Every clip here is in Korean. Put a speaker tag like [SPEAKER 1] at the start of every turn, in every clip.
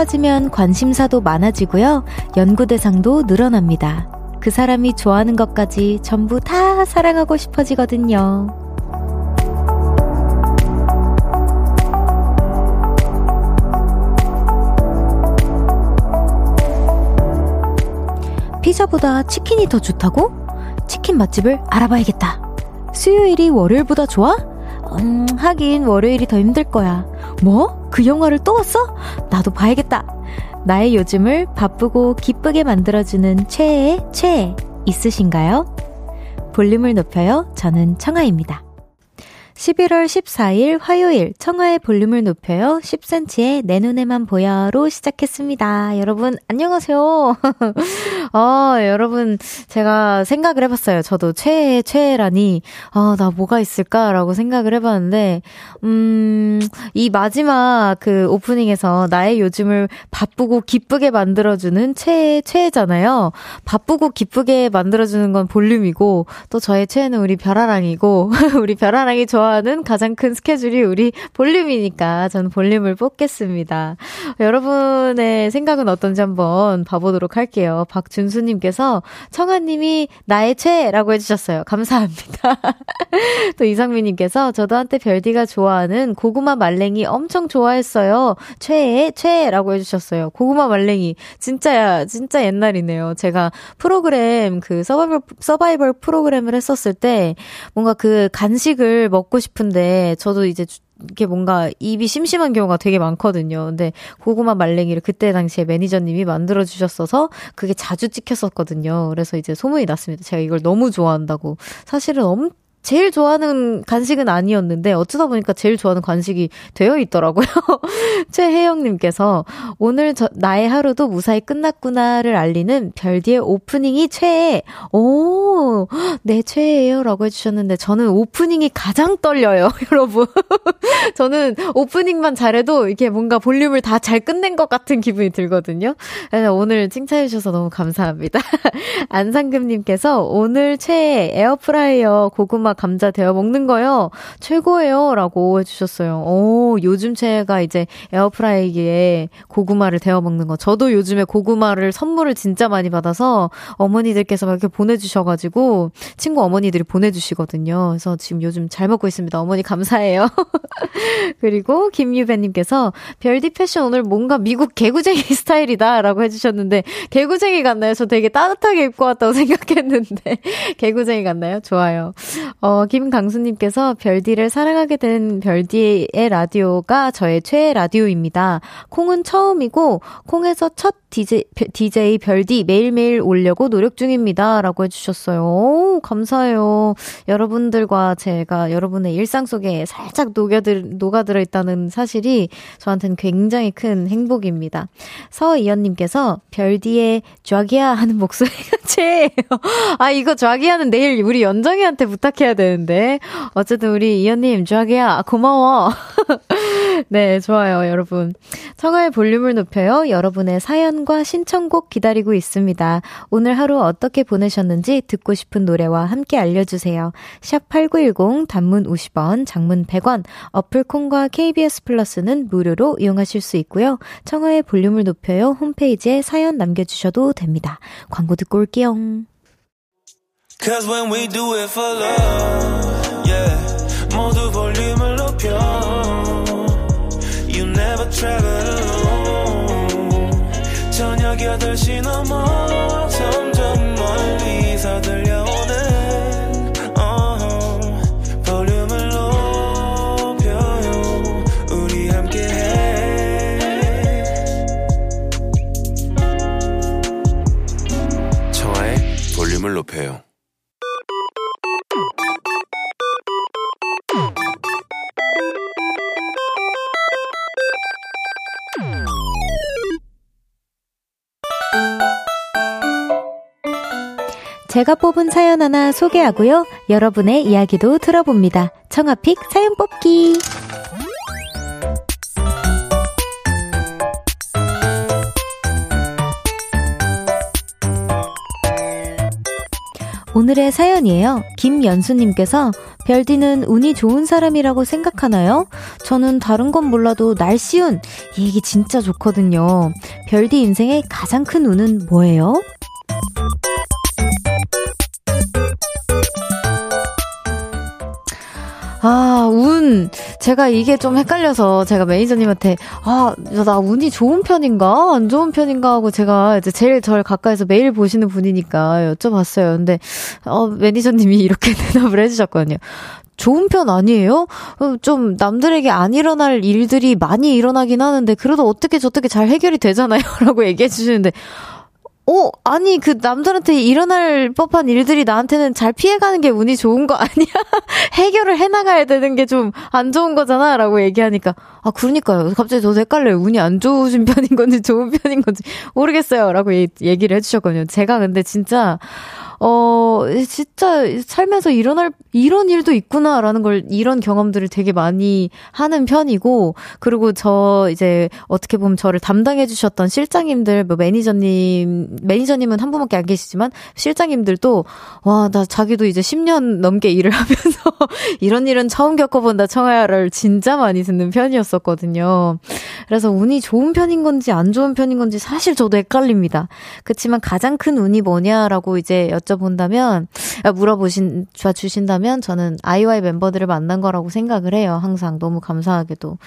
[SPEAKER 1] 빠지면 관심사도 많아지고요. 연구 대상도 늘어납니다. 그 사람이 좋아하는 것까지 전부 다 사랑하고 싶어지거든요. 피자보다 치킨이 더 좋다고? 치킨 맛집을 알아봐야겠다. 수요일이 월요일보다 좋아? 음, 하긴 월요일이 더 힘들 거야. 뭐? 그 영화를 또 봤어? 나도 봐야겠다. 나의 요즘을 바쁘고 기쁘게 만들어주는 최애의 최애 있으신가요? 볼륨을 높여요. 저는 청아입니다. 11월 14일 화요일 청하의 볼륨을 높여요. 10cm의 내 눈에만 보여로 시작했습니다. 여러분 안녕하세요. 아, 여러분 제가 생각을 해봤어요. 저도 최애 최애라니 아, 나 뭐가 있을까라고 생각을 해봤는데 음, 이 마지막 그 오프닝에서 나의 요즘을 바쁘고 기쁘게 만들어주는 최애 최애잖아요. 바쁘고 기쁘게 만들어주는 건 볼륨이고 또 저의 최애는 우리 별아랑이고 우리 별아랑이 좋아 좋아하는 가장 큰 스케줄이 우리 볼륨이니까 저는 볼륨을 뽑겠습니다. 여러분의 생각은 어떤지 한번 봐보도록 할게요. 박준수님께서 청아님이 나의 최라고 해주셨어요. 감사합니다. 또 이상민님께서 저도 한때 별디가 좋아하는 고구마 말랭이 엄청 좋아했어요. 최애, 최애라고 해주셨어요. 고구마 말랭이. 진짜, 진짜 옛날이네요. 제가 프로그램, 그 서바이벌, 서바이벌 프로그램을 했었을 때 뭔가 그 간식을 먹고 싶은데 저도 이제 이렇게 뭔가 입이 심심한 경우가 되게 많거든요. 근데 고구마 말랭이를 그때 당시에 매니저님이 만들어 주셨어서 그게 자주 찍혔었거든요. 그래서 이제 소문이 났습니다. 제가 이걸 너무 좋아한다고. 사실은 엄 제일 좋아하는 간식은 아니었는데 어쩌다 보니까 제일 좋아하는 간식이 되어 있더라고요. 최혜영님께서 오늘 저, 나의 하루도 무사히 끝났구나를 알리는 별디의 오프닝이 최애. 오, 네, 최애예요. 라고 해주셨는데 저는 오프닝이 가장 떨려요, 여러분. 저는 오프닝만 잘해도 이게 뭔가 볼륨을 다 잘 끝낸 것 같은 기분이 들거든요. 오늘 칭찬해 주셔서 너무 감사합니다. 안상금님께서 오늘 최애 에어프라이어 고구마 고구마 감자 데워 먹는 거요. 최고예요. 라고 해주셨어요. 오, 요즘 제가 이제 에어프라이기에 고구마를 데워 먹는 거. 저도 요즘에 고구마를 선물을 진짜 많이 받아서 어머니들께서 이렇게 보내주셔가지고 친구 어머니들이 보내주시거든요. 그래서 지금 요즘 잘 먹고 있습니다. 어머니 감사해요. 그리고 김유배님께서 별디 패션 오늘 뭔가 미국 개구쟁이 스타일이다. 라고 해주셨는데 개구쟁이 같나요? 저 되게 따뜻하게 입고 왔다고 생각했는데 개구쟁이 같나요? 좋아요. 어, 김강수님께서 별디를 사랑하게 된 별디의 라디오가 저의 최애 라디오입니다. 콩은 처음이고, 콩에서 첫 DJ, DJ 별디 매일매일 올려고 노력 중입니다. 라고 해주셨어요. 오, 감사해요. 여러분들과 제가 여러분의 일상 속에 살짝 녹여들, 녹아들어 있다는 사실이 저한테는 굉장히 큰 행복입니다. 서이연님께서 별디의 쫙이야 하는 목소리가 최애예요. 아, 이거 쫙이야는 내일 우리 연정이한테 부탁해야 되는데. 어쨌든 우리 이연님 쫙이야 고마워. 네, 좋아요, 여러분. 청하의 볼륨을 높여요. 여러분의 사연과 신청곡 기다리고 있습니다. 오늘 하루 어떻게 보내셨는지 듣고 싶은 노래와 함께 알려주세요. 샵8910 단문 50원, 장문 100원, 어플 콩과 KBS 플러스는 무료로 이용하실 수 있고요. 청하의 볼륨을 높여요. 홈페이지에 사연 남겨주셔도 됩니다. 광고 듣고 올게요. Cause when we do it for love, yeah. 모두 볼륨을 높여. travel alone 저녁 8시 넘어 뽑은 사연 하나 소개하고요. 여러분의 이야기도 들어봅니다. 청아픽 사연 뽑기. 오늘의 사연이에요. 김연수님께서 별디는 운이 좋은 사람이라고 생각하나요? 저는 다른 건 몰라도 날씨운 이 얘기 진짜 좋거든요. 별디 인생의 가장 큰 운은 뭐예요? 아, 운. 제가 이게 좀 헷갈려서 제가 매니저님한테, 아, 나 운이 좋은 편인가? 안 좋은 편인가? 하고 제가 이제 제일 절 가까이서 매일 보시는 분이니까 여쭤봤어요. 근데, 어, 매니저님이 이렇게 대답을 해주셨거든요. 좋은 편 아니에요? 어, 좀 남들에게 안 일어날 일들이 많이 일어나긴 하는데, 그래도 어떻게 저떻게 잘 해결이 되잖아요? 라고 얘기해 주시는데, 어, 아니, 그 남들한테 일어날 법한 일들이 나한테는 잘 피해가는 게 운이 좋은 거 아니야? 해결을 해나가야 되는 게 좀 안 좋은 거잖아? 라고 얘기하니까, 아, 그러니까요. 갑자기 저도 헷갈려요. 운이 안 좋으신 편인 건지 좋은 편인 건지 모르겠어요. 라고 얘기를 해주셨거든요. 제가 근데 진짜, 어, 진짜 살면서 일어날, 이런 일도 있구나라는 걸, 이런 경험들을 되게 많이 하는 편이고, 그리고 저 이제 어떻게 보면 저를 담당해주셨던 실장님들, 뭐 매니저님, 매니저님은 한 분밖에 안 계시지만, 실장님들도, 와, 나 자기도 이제 10년 넘게 일을 하면서, 이런 일은 처음 겪어본다 청하야를 진짜 많이 듣는 편이었었거든요. 그래서 운이 좋은 편인 건지 안 좋은 편인 건지 사실 저도 헷갈립니다. 그렇지만 가장 큰 운이 뭐냐라고 이제 여쭤 본다면 아, 물어보신 주신다면 저는 아이와이 멤버들을 만난 거라고 생각을 해요. 항상 너무 감사하게도.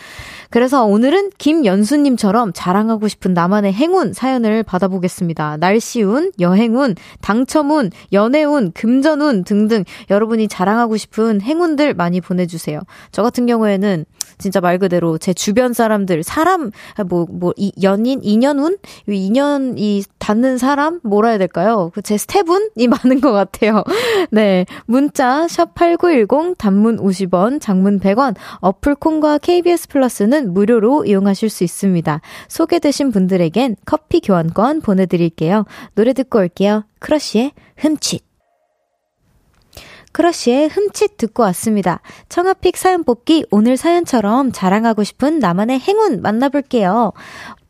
[SPEAKER 1] 그래서 오늘은 김연수님처럼 자랑하고 싶은 나만의 행운 사연을 받아보겠습니다. 날씨운, 여행운, 당첨운, 연애운, 금전운 등등 여러분이 자랑하고 싶은 행운들 많이 보내주세요. 저 같은 경우에는 진짜 말 그대로 제 주변 사람들, 사람, 뭐, 뭐, 이, 연인, 인연운? 인연이 닿는 사람? 뭐라 해야 될까요? 그제 스태프운이 많은 것 같아요. 네. 문자, 샵 8910, 단문 50원, 장문 100원, 어플 콩과 KBS 플러스는 무료로 이용하실 수 있습니다. 소개되신 분들에겐 커피 교환권 보내드릴게요. 노래 듣고 올게요. 크러쉬의 흠칫. 크러쉬의 흠칫 듣고 왔습니다. 청하 pick 사연 뽑기 오늘 사연처럼 자랑하고 싶은 나만의 행운 만나볼게요.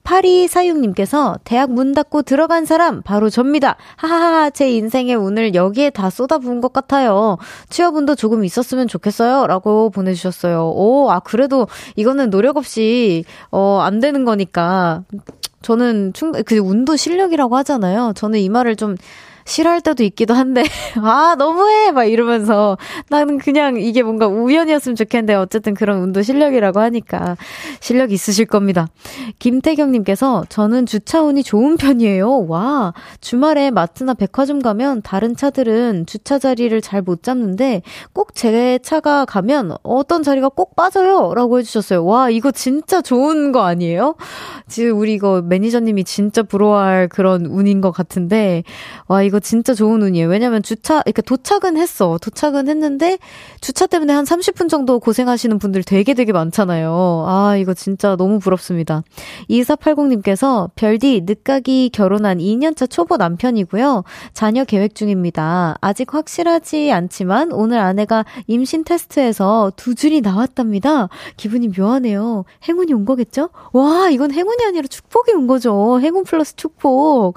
[SPEAKER 1] 8246님께서 대학 문 닫고 들어간 사람 바로 접니다. 하하하 제 인생의 운을 여기에 다 쏟아부은 것 같아요. 취업운도 조금 있었으면 좋겠어요. 라고 보내주셨어요. 오, 아, 그래도 이거는 노력 없이, 어, 안 되는 거니까. 저는 충, 그 운도 실력이라고 하잖아요. 저는 이 말을 좀 싫어할 때도 있기도 한데, 아, 너무해! 막 이러면서 나는 그냥 이게 뭔가 우연이었으면 좋겠는데 어쨌든 그런 운도 실력이라고 하니까 실력 있으실 겁니다. 김태경님께서 저는 주차운이 좋은 편이에요. 와, 주말에 마트나 백화점 가면 다른 차들은 주차 자리를 잘 못 잡는데 꼭 제 차가 가면 어떤 자리가 꼭 빠져요. 라고 해주셨어요. 와, 이거 진짜 좋은 거 아니에요? 지금 우리 이거 매니저님이 진짜 부러워할 그런 운인 것 같은데, 와, 이거 이거 진짜 좋은 운이에요. 왜냐면 주차, 이렇게 도착은 했어. 도착은 했는데, 주차 때문에 한 30분 정도 고생하시는 분들 되게 되게 많잖아요. 아, 이거 진짜 너무 부럽습니다. 2480님께서 별디, 늦가기 결혼한 2년차 초보 남편이고요. 자녀 계획 중입니다. 아직 확실하지 않지만, 오늘 아내가 임신 테스트에서 두 줄이 나왔답니다. 기분이 묘하네요. 행운이 온 거겠죠? 와, 이건 행운이 아니라 축복이 온 거죠. 행운 플러스 축복.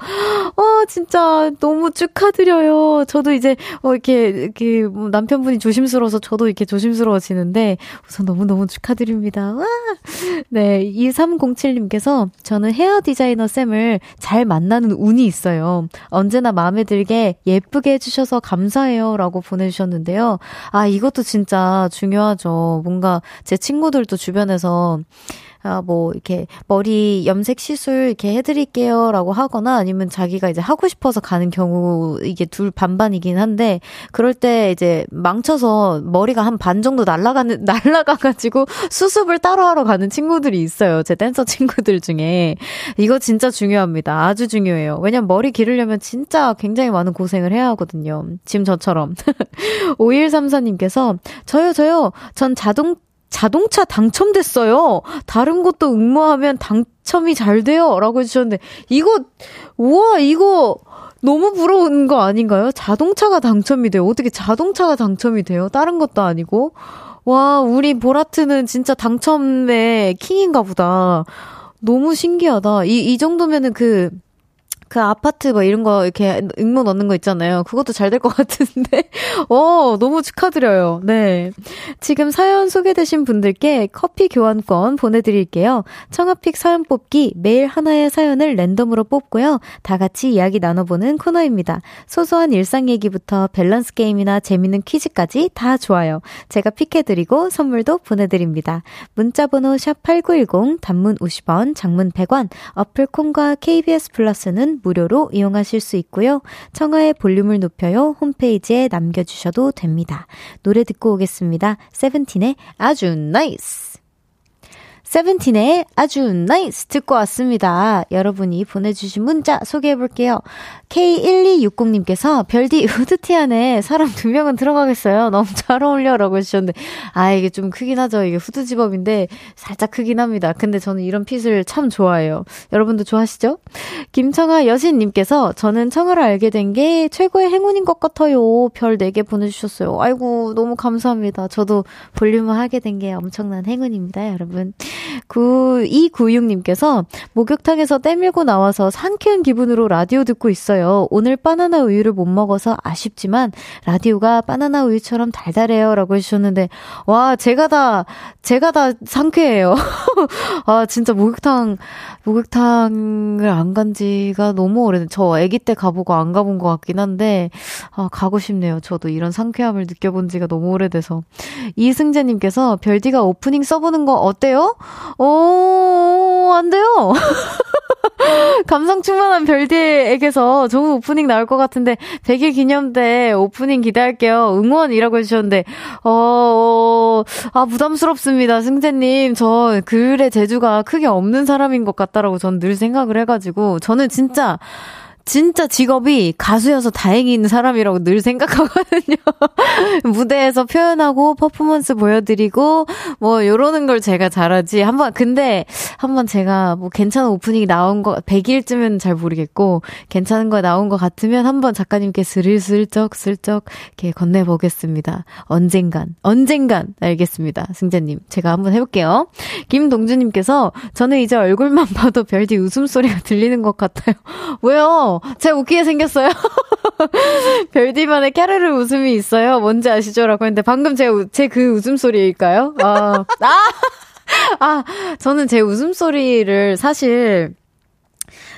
[SPEAKER 1] 와, 진짜 너무 너무 축하드려요. 저도 이제, 어, 이렇게, 이렇게, 뭐 남편분이 조심스러워서 저도 이렇게 조심스러워지는데, 우선 너무너무 축하드립니다. 와! 네, 2307님께서 저는 헤어 디자이너 쌤을 잘 만나는 운이 있어요. 언제나 마음에 들게 예쁘게 해 주셔서 감사해요. 라고 보내 주셨는데요. 아, 이것도 진짜 중요하죠. 뭔가 제 친구들도 주변에서 아, 뭐, 이렇게, 머리 염색 시술 이렇게 해드릴게요. 라고 하거나 아니면 자기가 이제 하고 싶어서 가는 경우, 이게 둘 반반이긴 한데, 그럴 때 이제 망쳐서 머리가 한 반 정도 날라가는, 날라가가지고 수습을 따로 하러 가는 친구들이 있어요. 제 댄서 친구들 중에. 이거 진짜 중요합니다. 아주 중요해요. 왜냐면 머리 기르려면 진짜 굉장히 많은 고생을 해야 하거든요. 지금 저처럼. 5134님께서, 저요, 저요. 전 자동, 자동차 당첨됐어요. 다른 것도 응모하면 당첨이 잘 돼요. 라고 해주셨는데, 이거, 우와, 이거, 너무 부러운 거 아닌가요? 자동차가 당첨이 돼요. 어떻게 자동차가 당첨이 돼요? 다른 것도 아니고. 와, 우리 보라트는 진짜 당첨의 킹인가 보다. 너무 신기하다. 이, 이 정도면은 그, 그 아파트 뭐 이런 거 이렇게 응모 넣는 거 있잖아요. 그것도 잘 될 것 같은데. 어, 너무 축하드려요. 네. 지금 사연 소개되신 분들께 커피 교환권 보내드릴게요. 청아픽 사연 뽑기 매일 하나의 사연을 랜덤으로 뽑고요. 다 같이 이야기 나눠보는 코너입니다. 소소한 일상 얘기부터 밸런스 게임이나 재밌는 퀴즈까지 다 좋아요. 제가 픽해드리고 선물도 보내드립니다. 문자번호 샵8910 단문 50원, 장문 100원, 어플 콘과 KBS 플러스는 무료로 이용하실 수 있고요. 청하의 볼륨을 높여요 홈페이지에 남겨주셔도 됩니다. 노래 듣고 오겠습니다. 세븐틴의 아주 NICE! 세븐틴의 아주 NICE 듣고 왔습니다. 여러분이 보내주신 문자 소개해볼게요. K1260님께서 별디 후드티 안에 사람 두 명은 들어가겠어요. 너무 잘 어울려. 라고 해주셨는데, 아, 이게 좀 크긴 하죠. 이게 후드 zip-up인데 살짝 크긴 합니다. 근데 저는 이런 fit을 참 좋아해요. 여러분도 좋아하시죠? 김청하 여신님께서 저는 청하를 알게 된 게 최고의 행운인 것 같아요. 별 4개 보내주셨어요. 아이고, 너무 감사합니다. 저도 볼륨을 하게 된 게 엄청난 행운입니다, 여러분. 9296님께서 목욕탕에서 때밀고 나와서 상쾌한 기분으로 라디오 듣고 있어요. 오늘 바나나 우유를 못 먹어서 아쉽지만 라디오가 바나나 우유처럼 달달해요. 라고 해주셨는데, 와, 제가 다, 제가 다 상쾌해요. 아, 진짜 목욕탕, 목욕탕을 안 간 지가 너무 오래된, 저 아기 때 가보고 안 가본 것 같긴 한데, 아, 가고 싶네요. 저도 이런 상쾌함을 느껴본 지가 너무 오래돼서. 이승재님께서 별디가 오프닝 써보는 거 어때요? 어, 안 돼요. 감성 충만한 별디에게서 좋은 오프닝 나올 것 같은데 100일 기념 때 오프닝 기대할게요. 응원이라고 해주셨는데 어, 아 부담스럽습니다. 승재님 저 글의 재주가 크게 없는 사람인 것 같다라고 전 늘 생각을 해가지고 저는 진짜 진짜 직업이 가수여서 다행인 사람이라고 늘 생각하거든요. 무대에서 표현하고 퍼포먼스 보여드리고 뭐 요러는 걸 제가 잘하지. 한번 근데 한번 제가 뭐 괜찮은 오프닝이 나온 거 100일쯤은 잘 모르겠고 괜찮은 거 나온 것 같으면 한번 작가님께 슬슬쩍 슬쩍 이렇게 건네 보겠습니다. 언젠간 언젠간 알겠습니다. 승재님 제가 한번 해볼게요. 김동주님께서 저는 이제 얼굴만 봐도 별디 웃음소리가 들리는 것 같아요. 왜요? 제가 웃기게 생겼어요. 별디만의 캐르르 웃음이 있어요. 뭔지 아시죠? 라고 했는데 방금 제그 웃음소리일까요? 아, 아! 아, 저는 제 웃음소리를 사실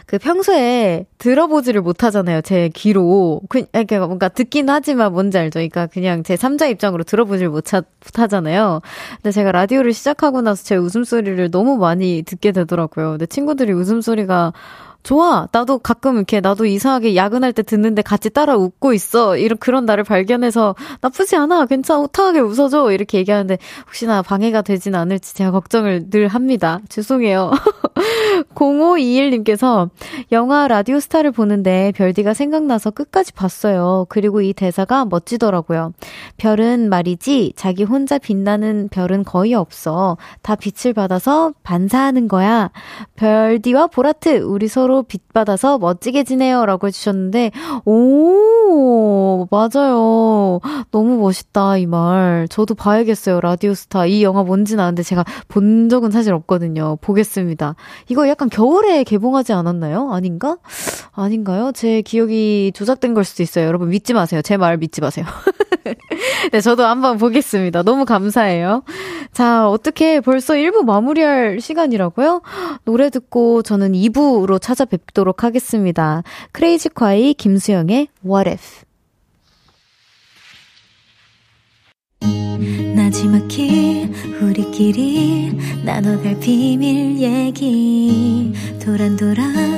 [SPEAKER 1] 그 평소에 들어보지를 못하잖아요. 제 귀로. 그, 그러니까 뭔가 듣긴 하지만 뭔지 알죠? 그러니까 그냥 제 3자 입장으로 들어보질 못하잖아요. 근데 제가 라디오를 시작하고 나서 제 웃음소리를 너무 많이 듣게 되더라고요. 근데 친구들이 웃음소리가 좋아. 나도 가끔 이렇게 나도 이상하게 야근할 때 듣는데 같이 따라 웃고 있어. 이런 그런 나를 발견해서 나쁘지 않아. 괜찮아. 호탕하게 웃어줘. 이렇게 얘기하는데 혹시나 방해가 되진 않을지 제가 걱정을 늘 합니다. 죄송해요. 0521님께서 영화 라디오스타를 보는데 별디가 생각나서 끝까지 봤어요. 그리고 이 대사가 멋지더라고요. 별은 말이지 자기 혼자 빛나는 별은 거의 없어. 다 빛을 받아서 반사하는 거야. 별디와 보라트 우리 서로 빛 받아서 멋지게 지내요. 라고 해주셨는데 오 맞아요. 너무 멋있다 이 말. 저도 봐야겠어요. 라디오스타 이 영화 뭔지는 아는데 제가 본 적은 사실 없거든요. 보겠습니다. 이거 약간 겨울에 개봉하지 않았나요? 아닌가? 아닌가요? 제 기억이 조작된 걸 수도 있어요. 여러분 믿지 마세요. 제 말 믿지 마세요. 네, 저도 한번 보겠습니다. 너무 감사해요. 자, 어떻게 벌써 1부 마무리할 시간이라고요? 노래 듣고 저는 2부로 찾아뵙도록 하겠습니다. 크레이지 콰이 김수영의 What If. 나지막히 우리끼리 나눠갈 비밀 얘기 도란도란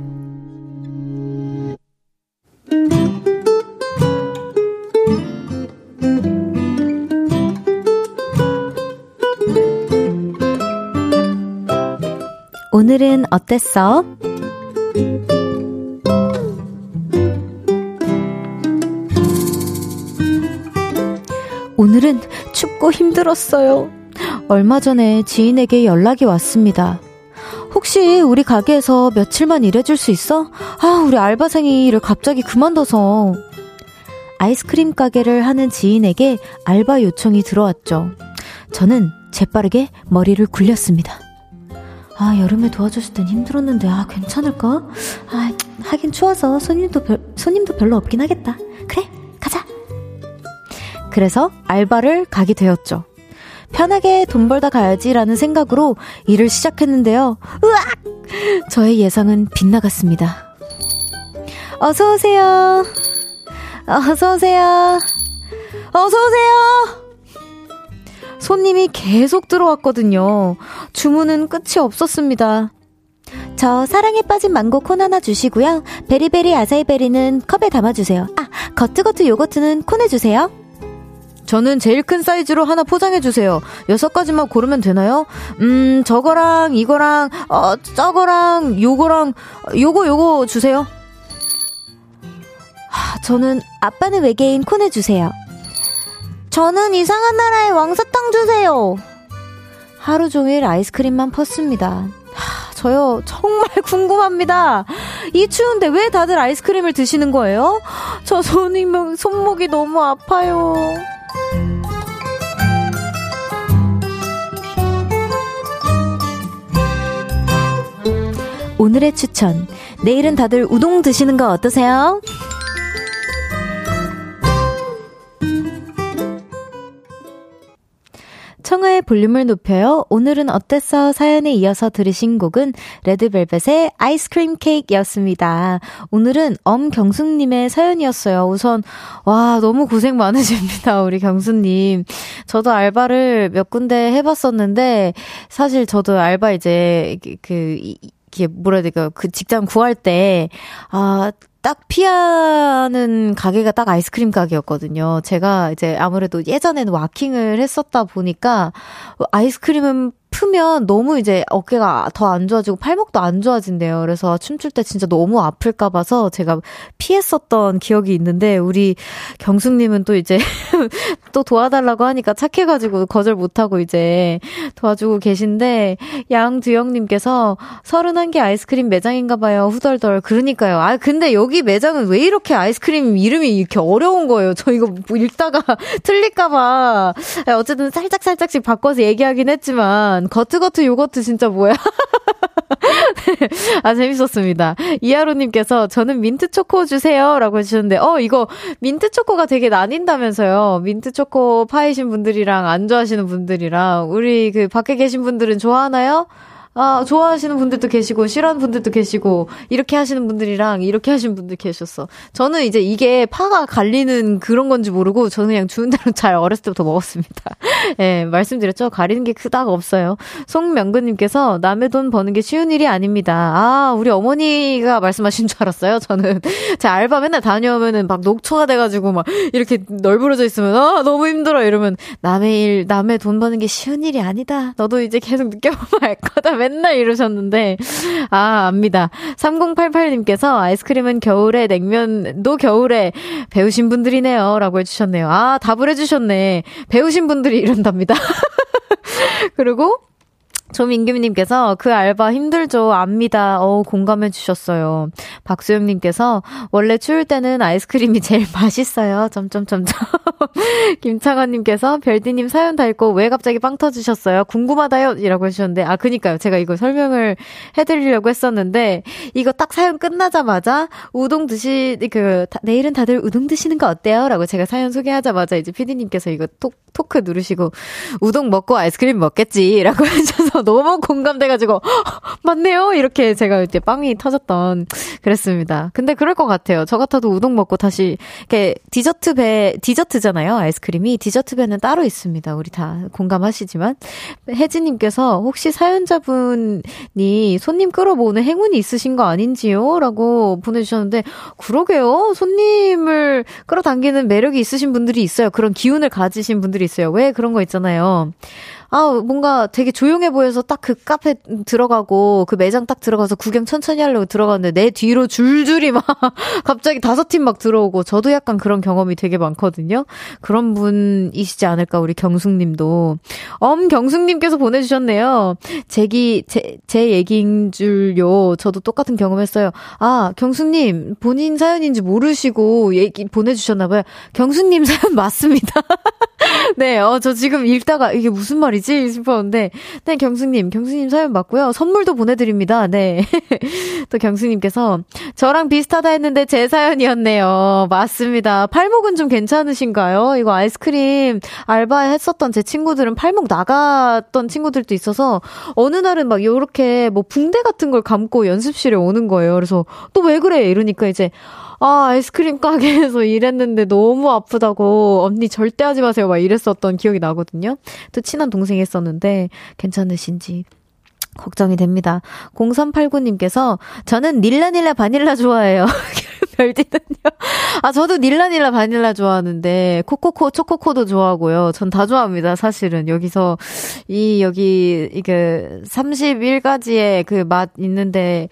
[SPEAKER 1] 어땠어? 오늘은 춥고 힘들었어요. 얼마 전에 지인에게 연락이 왔습니다. 혹시 우리 가게에서 며칠만 일해줄 수 있어? 아, 우리 알바생이 일을 갑자기 그만둬서. 아이스크림 가게를 하는 지인에게 알바 요청이 들어왔죠. 저는 재빠르게 머리를 굴렸습니다. 아, 여름에 도와줬을 땐 힘들었는데, 아, 괜찮을까? 아, 하긴 추워서 손님도 별, 손님도 별로 없긴 하겠다. 그래, 가자! 그래서 알바를 가게 되었죠. 편하게 돈 벌다 가야지라는 생각으로 일을 시작했는데요. 으악! 저의 예상은 빗나갔습니다. 어서오세요. 어서오세요. 어서오세요! 손님이 계속 들어왔거든요. 주문은 끝이 없었습니다. 저 사랑에 빠진 망고 콘 하나 주시고요. 베리베리 아사이베리는 컵에 담아주세요. 아, 거트거트 요거트는 콘 해주세요. 저는 제일 큰 사이즈로 하나 포장해주세요. 여섯 가지만 고르면 되나요? 음, 저거랑, 이거랑, 어, 저거랑, 요거랑, 요거, 요거 주세요. 하, 저는 아빠는 외계인 콘 해주세요. 저는 이상한 나라의 왕사탕 주세요. 하루 종일 아이스크림만 펐습니다. 하, 저요, 정말 궁금합니다. 이 추운데 왜 다들 아이스크림을 드시는 거예요? 저 손이, 손목이 너무 아파요. 오늘의 추천. 내일은 다들 우동 드시는 거 어떠세요? 청하의 볼륨을 높여요. 오늘은 어땠어? 사연에 이어서 들으신 곡은 레드벨벳의 아이스크림 케이크였습니다. 오늘은 엄경숙님의 사연이었어요. 우선, 와, 너무 고생 많으십니다. 우리 경수님. 저도 알바를 몇 군데 해봤었는데, 사실 저도 알바 이제, 그, 이게 뭐라 해야 될까, 그 직장 구할 때, 아, 딱 피하는 가게가 딱 아이스크림 가게였거든요. 제가 이제 아무래도 예전에는 와킹을 했었다 보니까 아이스크림은 아프면 너무 이제 어깨가 더 안 좋아지고 팔목도 안 좋아진대요. 그래서 춤출 때 진짜 너무 아플까 봐서 제가 피했었던 기억이 있는데 우리 경숙님은 또 이제 또 도와달라고 하니까 착해가지고 거절 못하고 이제 도와주고 계신데 양두영님께서 31개 아이스크림 매장인가 봐요. 후덜덜. 그러니까요. 아 근데 여기 매장은 왜 이렇게 아이스크림 이름이 이렇게 어려운 거예요. 저 이거 뭐 읽다가 틀릴까 봐. 어쨌든 살짝 살짝씩 바꿔서 얘기하긴 했지만 거트거트 요거트 진짜 뭐야? 아, 재밌었습니다. 이하로님께서 저는 민트 초코 주세요. 라고 해주셨는데, 어, 이거 민트 초코가 되게 나뉜다면서요. 민트 초코 파이신 분들이랑 안 좋아하시는 분들이랑, 우리 그 밖에 계신 분들은 좋아하나요? 아, 좋아하시는 분들도 계시고, 싫어하는 분들도 계시고, 이렇게 하시는 분들이랑 이렇게 하시는 분들 계셨어. 저는 이제 이게 파가 갈리는 그런 건지 모르고, 저는 그냥 주는 대로 잘 어렸을 때부터 먹었습니다. 예, 네, 말씀드렸죠? 가리는 게 크다가 없어요. 송명근님께서 남의 돈 버는 게 쉬운 일이 아닙니다. 아, 우리 어머니가 말씀하신 줄 알았어요. 저는 제 알바 맨날 다녀오면은 막 녹초가 돼가지고 막 이렇게 널브러져 있으면, 아, 너무 힘들어. 이러면 남의 일, 남의 돈 버는 게 쉬운 일이 아니다. 너도 이제 계속 느껴보면 알 거다. 맨날 이러셨는데, 아, 압니다. 3088님께서 아이스크림은 겨울에, 냉면도 겨울에 배우신 분들이네요. 라고 해주셨네요. 아, 답을 해주셨네. 배우신 분들이 이런답니다. 그리고 조민규님께서 그 알바 힘들죠. 압니다. 어 공감해 주셨어요. 박수영님께서 원래 추울 때는 아이스크림이 제일 맛있어요. 점점점점. 김창환님께서 별디님 사연 다 읽고 왜 갑자기 빵 터지셨어요? 궁금하다요. 이라고 해주셨는데, 아, 그니까요. 제가 이거 설명을 해드리려고 했었는데, 이거 딱 사연 끝나자마자, 우동 드시, 그, 다, 내일은 다들 우동 드시는 거 어때요? 라고 제가 사연 소개하자마자 이제 피디님께서 이거 톡, 토크 누르시고, 우동 먹고 아이스크림 먹겠지. 라고 해주셔서 너무 공감돼가지고, 맞네요. 이렇게 제가 이제 빵이 터졌던, 그랬습니다. 근데 그럴 것 같아요. 저 같아도 우동 먹고 다시, 이렇게 디저트 배, 디저트잖아요. 아이스크림이. 디저트 배는 따로 있습니다. 우리 다 공감하시지만. 혜진님께서 혹시 사연자분이 손님 끌어모으는 행운이 있으신 거 아닌지요? 라고 보내주셨는데, 그러게요. 손님을 끌어당기는 매력이 있으신 분들이 있어요. 그런 기운을 가지신 분들이 있어요. 왜 그런 거 있잖아요. 아, 뭔가 되게 조용해 보여서 딱 그 카페 들어가고 그 매장 딱 들어가서 구경 천천히 하려고 들어갔는데 내 뒤로 줄줄이 막 갑자기 다섯 팀 막 들어오고 저도 약간 그런 경험이 되게 많거든요. 그런 분이시지 않을까, 우리 경숙 님도. 엄경숙 님께서 보내 주셨네요. 제기, 제, 제 얘기인 줄요. 저도 똑같은 경험했어요. 아, 경숙 님, 본인 사연인지 모르시고 얘기 보내 주셨나 봐요. 경숙 님 사연 맞습니다. 네, 어, 저 지금 읽다가 이게 무슨 말이지? 싶었는데, 네, 경수님, 경수님 사연 맞고요. 선물도 보내드립니다. 네. 또 경수님께서, 저랑 비슷하다 했는데 제 사연이었네요. 맞습니다. 팔목은 좀 괜찮으신가요? 이거 아이스크림 알바 했었던 제 친구들은 팔목 나갔던 친구들도 있어서, 어느 날은 막 요렇게 뭐 붕대 같은 걸 감고 연습실에 오는 거예요. 그래서, 또 왜 그래? 이러니까 이제, 아, 아이스크림 가게에서 일했는데 너무 아프다고 언니 절대 하지 마세요. 막 이랬었던 기억이 나거든요. 또 친한 동생이 했었는데 괜찮으신지. 걱정이 됩니다. 0389님께서 저는 닐라닐라 바닐라 좋아해요. 별디는요? 아, 저도 닐라닐라 바닐라 좋아하는데, 코코코, 초코코도 좋아하고요. 전 다 좋아합니다, 사실은. 여기서, 이, 여기, 이게, 31가지의 그 맛 있는데는,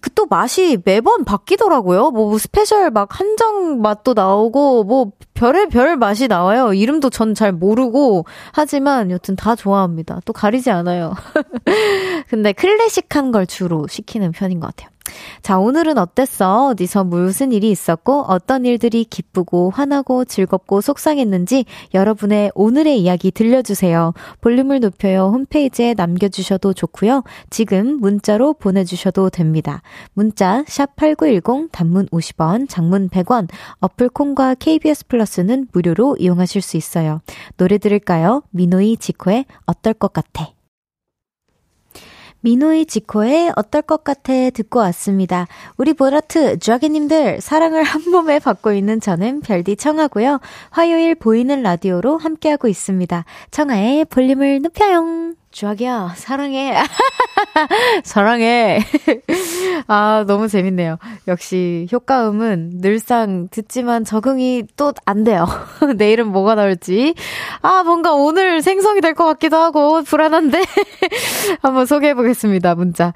[SPEAKER 1] 그 또 맛이 매번 바뀌더라고요. 뭐, 스페셜 막 한정 맛도 나오고, 뭐, 별의 별 맛이 나와요. 이름도 전 잘 모르고, 하지만 여튼 다 좋아합니다. 또 가리지 않아요. 근데 클래식한 걸 주로 시키는 편인 것 같아요. 자, 오늘은 어땠어? 어디서 무슨 일이 있었고, 어떤 일들이 기쁘고, 화나고, 즐겁고, 속상했는지 여러분의 오늘의 이야기 들려주세요. 볼륨을 높여요. 홈페이지에 남겨주셔도 좋고요. 지금 문자로 보내주셔도 됩니다. 문자, 샵8910, 단문 50원, 장문 100원, 어플콘과 KBS 플러스는 무료로 이용하실 수 있어요. 노래 들을까요? 미노이 지코의 어떨 것 같아. 미노이 지코의 어떨 것 같아 듣고 왔습니다. 우리 보라트 쥐아기님들 사랑을 한 몸에 받고 있는 저는 별디 청하고요. 화요일 보이는 라디오로 함께하고 있습니다. 청하의 볼륨을 높여요. 주학이야, 사랑해. 사랑해. 아, 너무 재밌네요. 역시 효과음은 늘상 듣지만 적응이 또 안 돼요. 내일은 뭐가 나올지. 아, 뭔가 오늘 생성이 될 것 같기도 하고 불안한데. 한번 소개해 보겠습니다. 문자.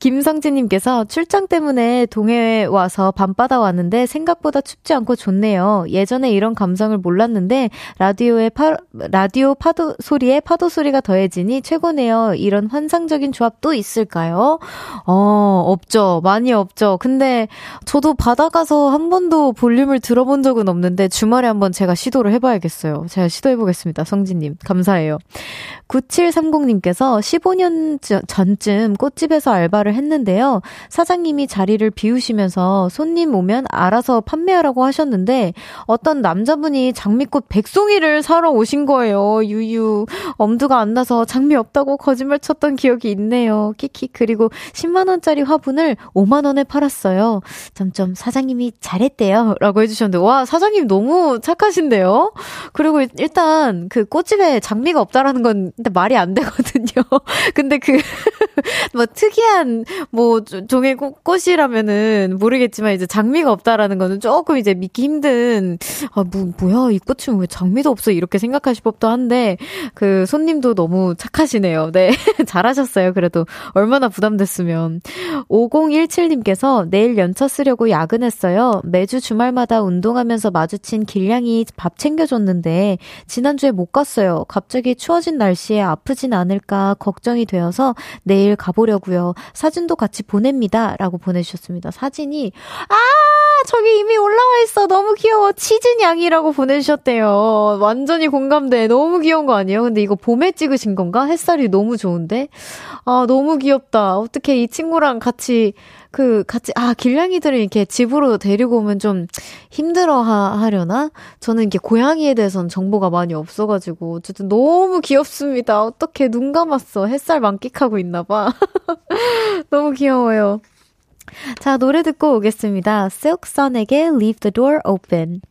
[SPEAKER 1] 김성진님께서 출장 때문에 동해에 와서 밤바다 왔는데 생각보다 춥지 않고 좋네요. 예전에 이런 감성을 몰랐는데 라디오에 파, 라디오 파도 소리에 파도 소리가 더해지니 최 최고네요. 이런 환상적인 조합 도 있을까요? 어, 없죠. 많이 없죠. 근데 저도 바다 가서 한 번도 볼륨을 들어본 적은 없는데 주말에 한번 제가 시도를 해봐야겠어요. 제가 시도해보겠습니다. 성진님. 감사해요. 9730님께서 15년 전쯤 꽃집에서 알바를 했는데요. 사장님이 자리를 비우시면서 손님 오면 알아서 판매하라고 하셨는데 어떤 남자분이 장미꽃 백송이를 사러 오신 거예요. 유유. 엄두가 안 나서 장미 없 다고 거짓말 쳤던 기억이 있네요. 키키. 그리고 10만 원짜리 화분을 5만 원에 팔았어요. 점점 사장님이 잘했대요. 라고 해주셨는데, 와, 사장님 너무 착하신데요? 그리고 일단 그 꽃집에 장미가 없다라는 건 말이 안 되거든요. 근데 그, 뭐, 특이한, 뭐, 종의 꽃이라면은 모르겠지만, 이제 장미가 없다라는 거는 조금 이제 믿기 힘든, 아, 뭐, 뭐야, 이 꽃은 왜 장미도 없어? 이렇게 생각하실 법도 한데, 그 손님도 너무 착하시 네요. 네. 잘하셨어요. 그래도 얼마나 부담됐으면. 5017님께서 내일 연차 쓰려고 야근했어요. 매주 주말마다 운동하면서 마주친 길냥이 밥 챙겨줬는데, 지난주에 못 갔어요. 갑자기 추워진 날씨 날씨에 아프진 않을까 걱정이 되어서 내일 가보려고요. 사진도 같이 보냅니다. 라고 보내주셨습니다. 사진이, 아! 저기 이미 올라와 있어. 너무 귀여워. 치즈 냥이라고 보내주셨대요. 완전히 공감돼. 너무 귀여운 거 아니에요? 근데 이거 봄에 찍으신 건가? 햇살이 너무 좋은데? 아, 너무 귀엽다. 어떻게 이 친구랑 같이 그 같이 아 길냥이들을 이렇게 집으로 데리고 오면 좀 힘들어 하, 려나 저는 이렇게 고양이에 대해서는 정보가 많이 없어가지고 어쨌든 너무 귀엽습니다. 어떻게 눈 감았어 햇살 만끽하고 있나봐. 너무 귀여워요. 자 노래 듣고 오겠습니다. silk선에게 Leave the Door Open.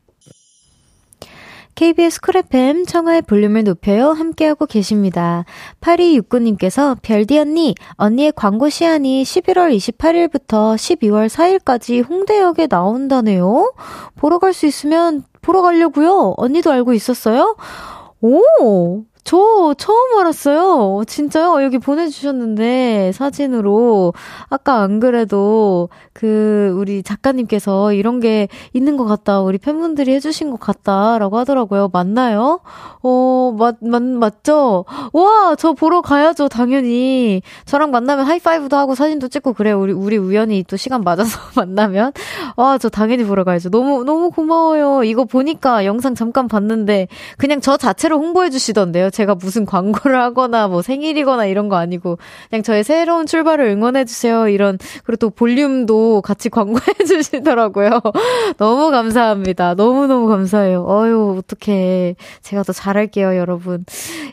[SPEAKER 1] KBS 쿨FM 청하의 볼륨을 높여요 함께하고 계십니다. 8269님께서 별디 언니, 언니의 광고 시한이 11월 28일부터 12월 4일까지 홍대역에 나온다네요. 보러 갈 수 있으면 보러 가려고요. 언니도 알고 있었어요? 오, 저 처음 알았어요. 진짜요? 여기 보내주셨는데, 사진으로. 아까 안 그래도, 그, 우리 작가님께서 이런 게 있는 것 같다. 우리 팬분들이 해주신 것 같다. 라고 하더라고요. 맞나요? 어, 맞, 맞, 맞죠? 와, 저 보러 가야죠. 당연히. 저랑 만나면 하이파이브도 하고 사진도 찍고 그래요. 우리, 우리 우연히 또 시간 맞아서 만나면. 와, 저 당연히 보러 가야죠. 너무, 너무 고마워요. 이거 보니까 영상 잠깐 봤는데, 그냥 저 자체로 홍보해 주시던데요. 제가 무슨 광고를 하거나 뭐 생일이거나 이런 거 아니고 그냥 저의 새로운 출발을 응원해 주세요. 이런 그리고 또 볼륨도 같이 광고해 주시더라고요. 너무 감사합니다. 너무너무 감사해요. 어유 어떡해. 제가 더 잘할게요, 여러분.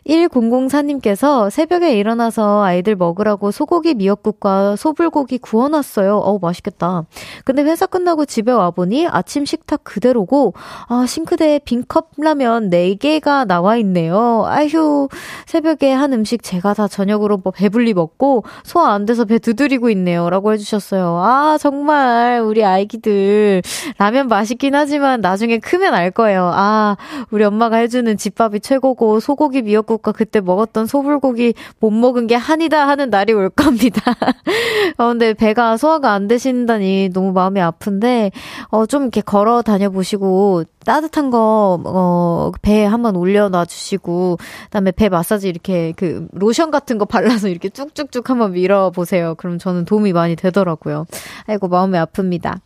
[SPEAKER 1] 1004님께서 새벽에 일어나서 아이들 먹으라고 소고기 미역국과 소불고기 구워놨어요. 어우, 맛있겠다. 근데 회사 끝나고 집에 와보니 아침 식탁 그대로고, 아, 싱크대에 빈 컵라면 4개가 나와 있네요. 아휴, 휴, 새벽에 한 음식 제가 다 저녁으로 뭐 배불리 먹고 소화 안 돼서 배 두드리고 있네요. 라고 해주셨어요. 아, 정말 우리 아이기들 라면 맛있긴 하지만 나중에 크면 알 거예요. 아, 우리 엄마가 해주는 집밥이 최고고 소고기 미역국과 그때 먹었던 소불고기 못 먹은 게 한이다 하는 날이 올 겁니다. 어, 근데 배가 소화가 안 되신다니 너무 마음이 아픈데, 어, 좀 이렇게 걸어 다녀 보시고 따뜻한 거, 어, 배에 한번 올려놔 주시고, 그 다음에 배 마사지 이렇게 그 로션 같은 거 발라서 이렇게 쭉쭉쭉 한번 밀어보세요. 그럼 저는 도움이 많이 되더라고요. 아이고, 마음이 아픕니다.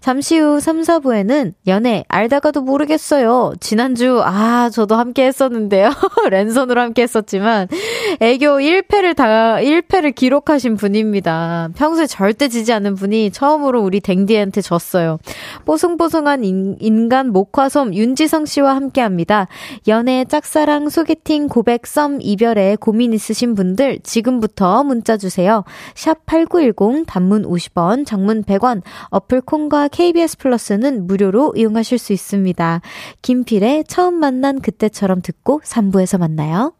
[SPEAKER 1] 잠시 후 3, 4부에는 연애 알다가도 모르겠어요. 지난주, 아, 저도 함께 했었는데요. 랜선으로 함께 했었지만, 애교 1패를 다, 1패를 기록하신 분입니다. 평소에 절대 지지 않는 분이 처음으로 우리 댕디한테 졌어요. 뽀송뽀송한 인, 인간 목 화솜 윤지성 씨와 함께 합니다. 연애, 짝사랑, 소개팅, 고백, 썸, 이별에 고민 있으신 분들 지금부터 문자 주세요. 샵 8910 단문 50원, 장문 100원, 어플 콩과 KBS 플러스는 무료로 이용하실 수 있습니다. 김필의 처음 만난 그때처럼 듣고 3부에서 만나요.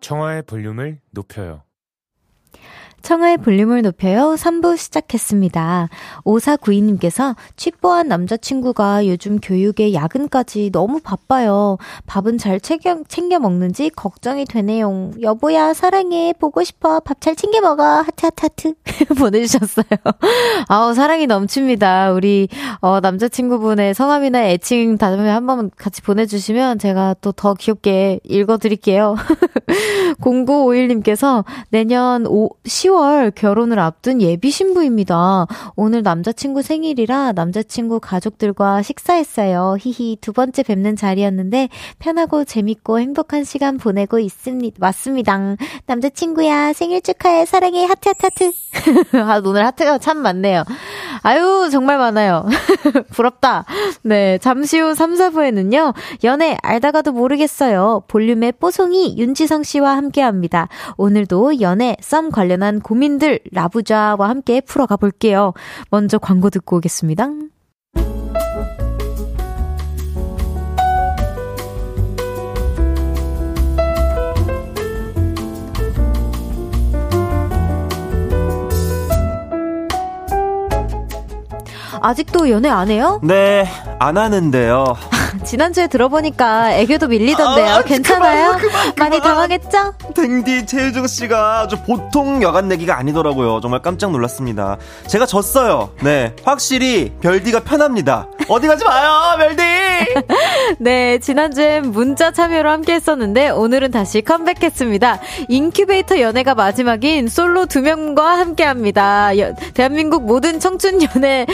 [SPEAKER 2] 청하의 볼륨을 높여요.
[SPEAKER 1] 청하의 볼륨을 높여요. 3부 시작했습니다. 5492님께서 취뽀한 남자친구가 요즘 교육에 야근까지 너무 바빠요. 밥은 잘 챙겨, 챙겨 먹는지 걱정이 되네요. 여보야, 사랑해. 보고 싶어. 밥 잘 챙겨 먹어. 하트, 하트, 하트. 보내주셨어요. 아우, 사랑이 넘칩니다. 우리, 어, 남자친구분의 성함이나 애칭 다음에 한번 같이 보내주시면 제가 또 더 귀엽게 읽어드릴게요. 0951님께서 내년 5, 10월 10월 결혼을 앞둔 예비 신부입니다. 오늘 남자친구 생일이라 남자친구 가족들과 식사했어요. 히히 두 번째 뵙는 자리였는데 편하고 재밌고 행복한 시간 보내고 있습니다. 맞습니다. 남자친구야 생일 축하해 사랑해 하트 하트 하트. 아 오늘 하트가 참 많네요. 아유 정말 많아요. 부럽다. 네 잠시 후 3, 4부에는요 연애 알다가도 모르겠어요. 볼륨의 뽀송이 윤지성 씨와 함께 합니다. 오늘도 연애 썸 관련한 고민들 라부자와 함께 풀어가 볼게요. 먼저 광고 듣고 오겠습니다. 아직도 연애 안 해요?
[SPEAKER 3] 네, 안 하는데요.
[SPEAKER 1] 지난주에 들어보니까 애교도 밀리던데요. 아, 괜찮아요? 그만, 그만, 많이 당황했죠?
[SPEAKER 3] 댕디 최유정 씨가 아주 보통 여간 내기가 아니더라고요. 정말 깜짝 놀랐습니다. 제가 졌어요. 네, 확실히 별디가 편합니다. 어디 가지 마요, 별디!
[SPEAKER 1] 네, 지난주엔 문자 참여로 함께 했었는데 오늘은 다시 컴백했습니다. 인큐베이터 연애가 마지막인 솔로 두 명과 함께 합니다. 대한민국 모든 청춘 연애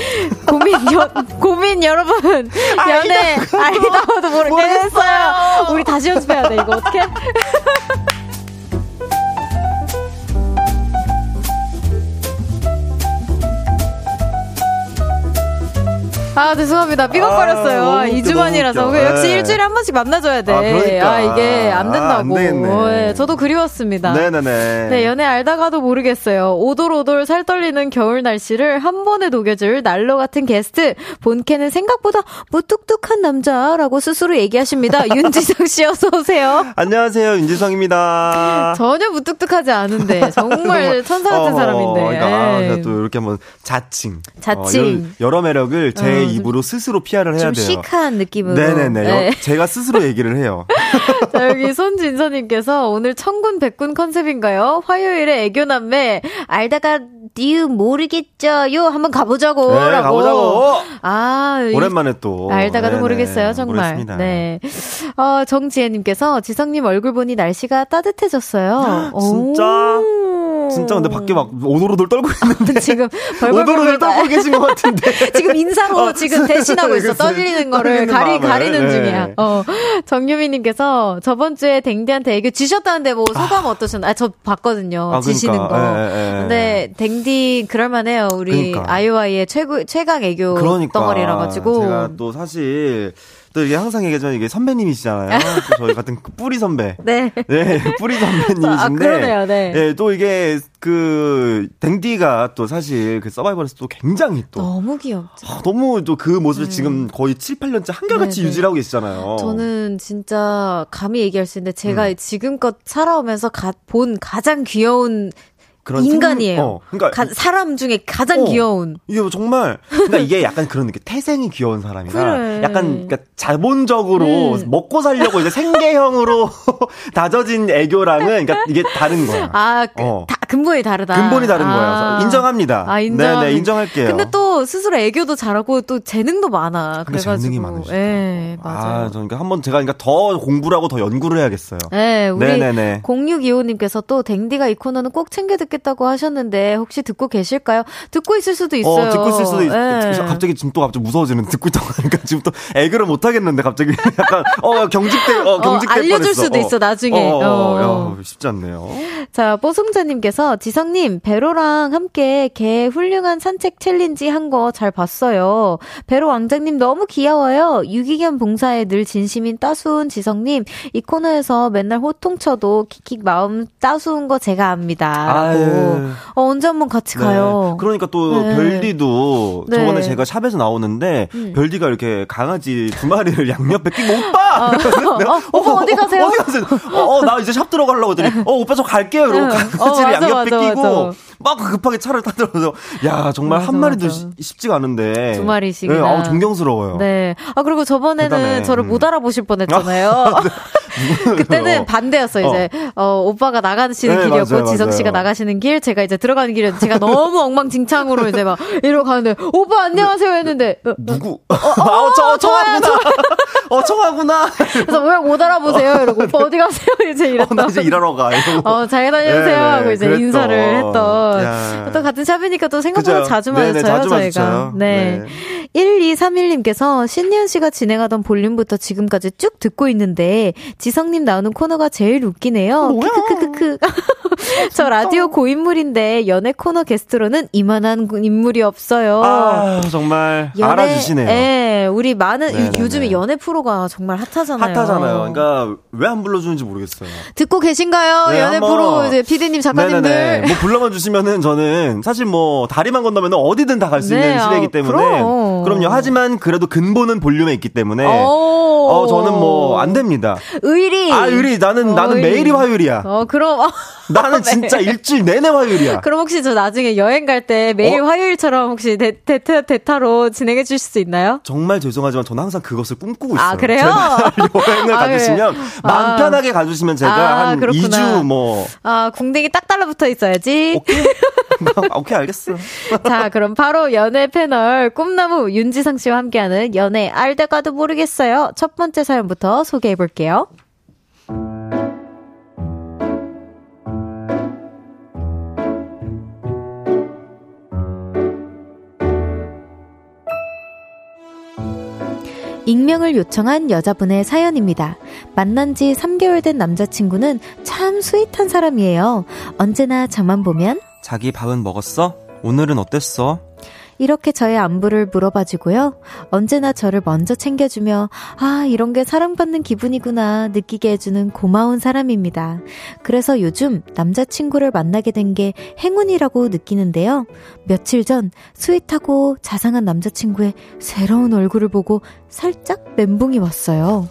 [SPEAKER 1] 고민, 여, 고민 여러분, 연애, 아 이다워도 모르겠어요. 우리 다시 연습해야 돼, 이거 어떻게? 아, 죄송합니다. 삐걱거렸어요. 아, 2주 만이라서. 네. 역시 일주일에 한 번씩 만나줘야 돼. 아, 그러니까. 아 이게 안 된다고. 아, 안 네, 저도 그리웠습니다.
[SPEAKER 3] 네네네.
[SPEAKER 1] 네, 연애 알다가도 모르겠어요. 오돌오돌 살 떨리는 겨울 날씨를 한 번에 녹여줄 난로 같은 게스트. 본캐는 생각보다 무뚝뚝한 남자라고 스스로 얘기하십니다. 윤지성 씨 어서오세요.
[SPEAKER 3] 안녕하세요. 윤지성입니다.
[SPEAKER 1] 전혀 무뚝뚝하지 않은데. 정말 천사 같은 어, 사람인데.
[SPEAKER 3] 그러니까, 제가 또 이렇게 한번 자칭.
[SPEAKER 1] 자칭.
[SPEAKER 3] 어, 여러 매력을 제 어, 입으로 스스로 PR을 해야
[SPEAKER 1] 좀
[SPEAKER 3] 돼요.
[SPEAKER 1] 시크한 느낌으로.
[SPEAKER 3] 네네네. 네. 제가 스스로 얘기를 해요.
[SPEAKER 1] 자, 여기 손진서님께서 오늘 천군 백군 컨셉인가요? 화요일에 애교남매 알다가 니우 모르겠죠요 한번 가보자고.
[SPEAKER 3] 네, 라고. 가보자고.
[SPEAKER 1] 아
[SPEAKER 3] 오랜만에 또
[SPEAKER 1] 알다가도 네네. 모르겠어요 정말. 모르겠습니다. 네. 어, 정지혜님께서 지성님 얼굴 보니 날씨가 따뜻해졌어요.
[SPEAKER 3] 진짜. 진짜 근데 밖에 막 오돌오돌 떨고 있는데
[SPEAKER 1] 지금
[SPEAKER 3] 오돌오돌 떨고 계신 것 같은데
[SPEAKER 1] 지금 인사로 어, 지금 대신하고 있어 떨리는 거를 가리 가리는 네. 중이야. 어 정유미님께서 저번 주에 댕디한테 애교 주셨다는데 뭐 소감 아. 어떠셨나요? 아, 저 봤거든요. 아, 그러니까. 지시는 거. 에, 에, 에. 근데 댕디 그럴만해요. 우리 그러니까. 아이오아이의 최고 최강 애교 그러니까. 덩어리라 가지고
[SPEAKER 3] 제가 또 사실 또 이게 항상 얘기하지만 이게 선배님이시잖아요. 또 저희 같은 그 뿌리 선배.
[SPEAKER 1] 네.
[SPEAKER 3] 네, 뿌리 선배님이신데. 아,
[SPEAKER 1] 그러네요, 네.
[SPEAKER 3] 네. 또 이게 그 댕디가 또 사실 그 서바이벌에서 또 굉장히 또
[SPEAKER 1] 너무 귀엽죠.
[SPEAKER 3] 아, 너무 또 그 모습을 음. 지금 거의 7, 8년째 한결같이 네네. 유지하고 계시잖아요.
[SPEAKER 1] 저는 진짜 감히 얘기할 수 있는데 제가 음. 지금껏 살아오면서 가, 본 가장 귀여운 그런 인간이에요. 생... 어, 그러니까 가, 사람 중에 가장 어, 귀여운.
[SPEAKER 3] 이게 뭐 정말 그러니까 이게 약간 그런 느낌. 태생이 귀여운 사람이라 그래. 약간 그러니까 자본적으로 음. 먹고 살려고 이제 생계형으로 다져진 애교랑은 그러니까 이게 다른 거야.
[SPEAKER 1] 아, 그, 어. 다, 근본이 다르다.
[SPEAKER 3] 근본이 다른 아. 거예요. 인정합니다.
[SPEAKER 1] 아, 인정.
[SPEAKER 3] 네, 네, 인정할게요.
[SPEAKER 1] 근데 또 스스로 애교도 잘하고 또 재능도 많아. 그래가지고.
[SPEAKER 3] 재능이 많으시죠.
[SPEAKER 1] 네, 맞아요. 아,
[SPEAKER 3] 그러니까 한번 제가 그러니까 더 공부를 하고 더 연구를 해야겠어요.
[SPEAKER 1] 네, 우리 네네네. 0625님께서 또 댕디가 이 코너는 꼭 챙겨 듣겠다고 하셨는데 혹시 듣고 계실까요? 듣고 있을 수도 어, 있어요.
[SPEAKER 3] 어, 듣고 있을 수도 있어요. 네. 갑자기 지금 또 갑자기 무서워지는 듣고 있다 보니까 지금 또 애교를 못 하겠는데 갑자기 약간 어 경직돼 어 경직돼 어,
[SPEAKER 1] 알려줄 뻔했어. 수도 있어 나중에.
[SPEAKER 3] 어, 어, 야, 쉽지 않네요.
[SPEAKER 1] 자 뽀송자님께서 지성님 배로랑 함께 개 훌륭한 산책 챌린지 한 거 잘 봤어요. 배로 왕자님 너무 귀여워요. 유기견 봉사에 늘 진심인 따스운 지성님 이 코너에서 맨날 호통쳐도 킥킥 마음 따스운 거 제가 압니다. 어, 언제 한번 같이 네. 가요.
[SPEAKER 3] 그러니까 또 네. 별디도 네. 저번에 제가 샵에서 나오는데 음. 별디가 이렇게 강아지 두 마리를 양옆에 끼고 오빠! 어,
[SPEAKER 1] 어, 오빠 어디 가세요?
[SPEAKER 3] 어디 가세요? 어, 어, 나 이제 샵 들어가려고 했더니 어, 오빠 저 갈게요. 이러고 어, 강아지를 맞아, 양옆에 맞아, 끼고 맞아. 막 급하게 차를 타들어서 야 정말 맞아, 한 마리도. 쉽지가 않은데
[SPEAKER 1] 두 마리씩이나 네,
[SPEAKER 3] 아우 존경스러워요.
[SPEAKER 1] 네. 아 그리고 저번에는 대단해. 저를 음. 못 알아보실 뻔했잖아요. 아, 네. 그때는 반대였어 이제 어. 어 오빠가 나가시는 네, 길이었고 맞아요, 지성 씨가 나가시는 길, 제가 이제 들어가는 길이었는데 제가 너무 엉망진창으로 이제 막 이러고 가는데 오빠 안녕하세요 했는데
[SPEAKER 3] 어, 누구? 어, 어, 어, 저 청하구나. 어 청하구나.
[SPEAKER 1] 그래서 왜 못 알아보세요? 이러고 오빠 어디 가세요? 이제 이랬다.
[SPEAKER 3] 어, 나 이제 일하러 가.
[SPEAKER 1] 어잘 다녀오세요 네, 하고 이제. 인사를 했던. 야. 또 같은 샵이니까 또 생각보다 그죠? 자주 마주쳐요, 자주 저희가. 마주쳐요. 네. 네. 1231님께서 신년 씨가 진행하던 볼륨부터 지금까지 쭉 듣고 있는데 지성님 나오는 코너가 제일 웃기네요. 뭐야? 크크크크. 저 라디오 고인물인데 연애 코너 게스트로는 이만한 인물이 없어요.
[SPEAKER 3] 아, 정말 연애, 알아주시네요.
[SPEAKER 1] 네, 우리 많은 네네네. 요즘에 연애 프로가 정말 핫하잖아요.
[SPEAKER 3] 핫하잖아요. 그러니까 왜 안 불러주는지 모르겠어요.
[SPEAKER 1] 듣고 계신가요? 네, 연애 프로 이제 피디님 작가님들. 네네네.
[SPEAKER 3] 뭐 불러만 주시면은 저는 사실 뭐 다리만 건너면 어디든 다 갈 수 있는 네, 시대이기 아, 때문에 그럼. 그럼요. 하지만 그래도 근본은 볼륨에 있기 때문에 어 저는 뭐 안 됩니다.
[SPEAKER 1] 의리.
[SPEAKER 3] 아 의리 나는 어, 나는 의리. 매일이 화요일이야.
[SPEAKER 1] 어 그럼
[SPEAKER 3] 나는 진짜 일주일 내내 화요일이야.
[SPEAKER 1] 그럼 혹시 저 나중에 여행 갈 때 매일 어? 화요일처럼 혹시 대, 대, 대, 대타로 진행해 주실 수 있나요?
[SPEAKER 3] 정말 죄송하지만 저는 항상 그것을 꿈꾸고 있어요.
[SPEAKER 1] 아, 그래요?
[SPEAKER 3] 여행을 아, 가주시면 그래. 마음 아. 편하게 가주시면 제가 아, 한 그렇구나. 2주 뭐.
[SPEAKER 1] 아, 궁뎅이 딱 달라붙어 있어야지.
[SPEAKER 3] 오케이. 오케이, 알겠어.
[SPEAKER 1] 자, 그럼 바로 연애 패널 꿈나무 윤지성 씨와 함께하는 연애 알다가도 모르겠어요. 첫 번째 사연부터 소개해 볼게요. 익명을 요청한 여자분의 사연입니다. 만난 지 3개월 된 남자친구는 참 sweet한 사람이에요. 언제나 저만 보면
[SPEAKER 3] 자기 밥은 먹었어? 오늘은 어땠어?
[SPEAKER 1] 이렇게 저의 안부를 물어봐주고요. 언제나 저를 먼저 챙겨주며, 아, 이런 게 사랑받는 기분이구나 느끼게 해주는 고마운 사람입니다. 그래서 요즘 남자친구를 만나게 된 게 행운이라고 느끼는데요. 며칠 전 sweet하고 자상한 남자친구의 새로운 얼굴을 보고 살짝 멘붕이 왔어요.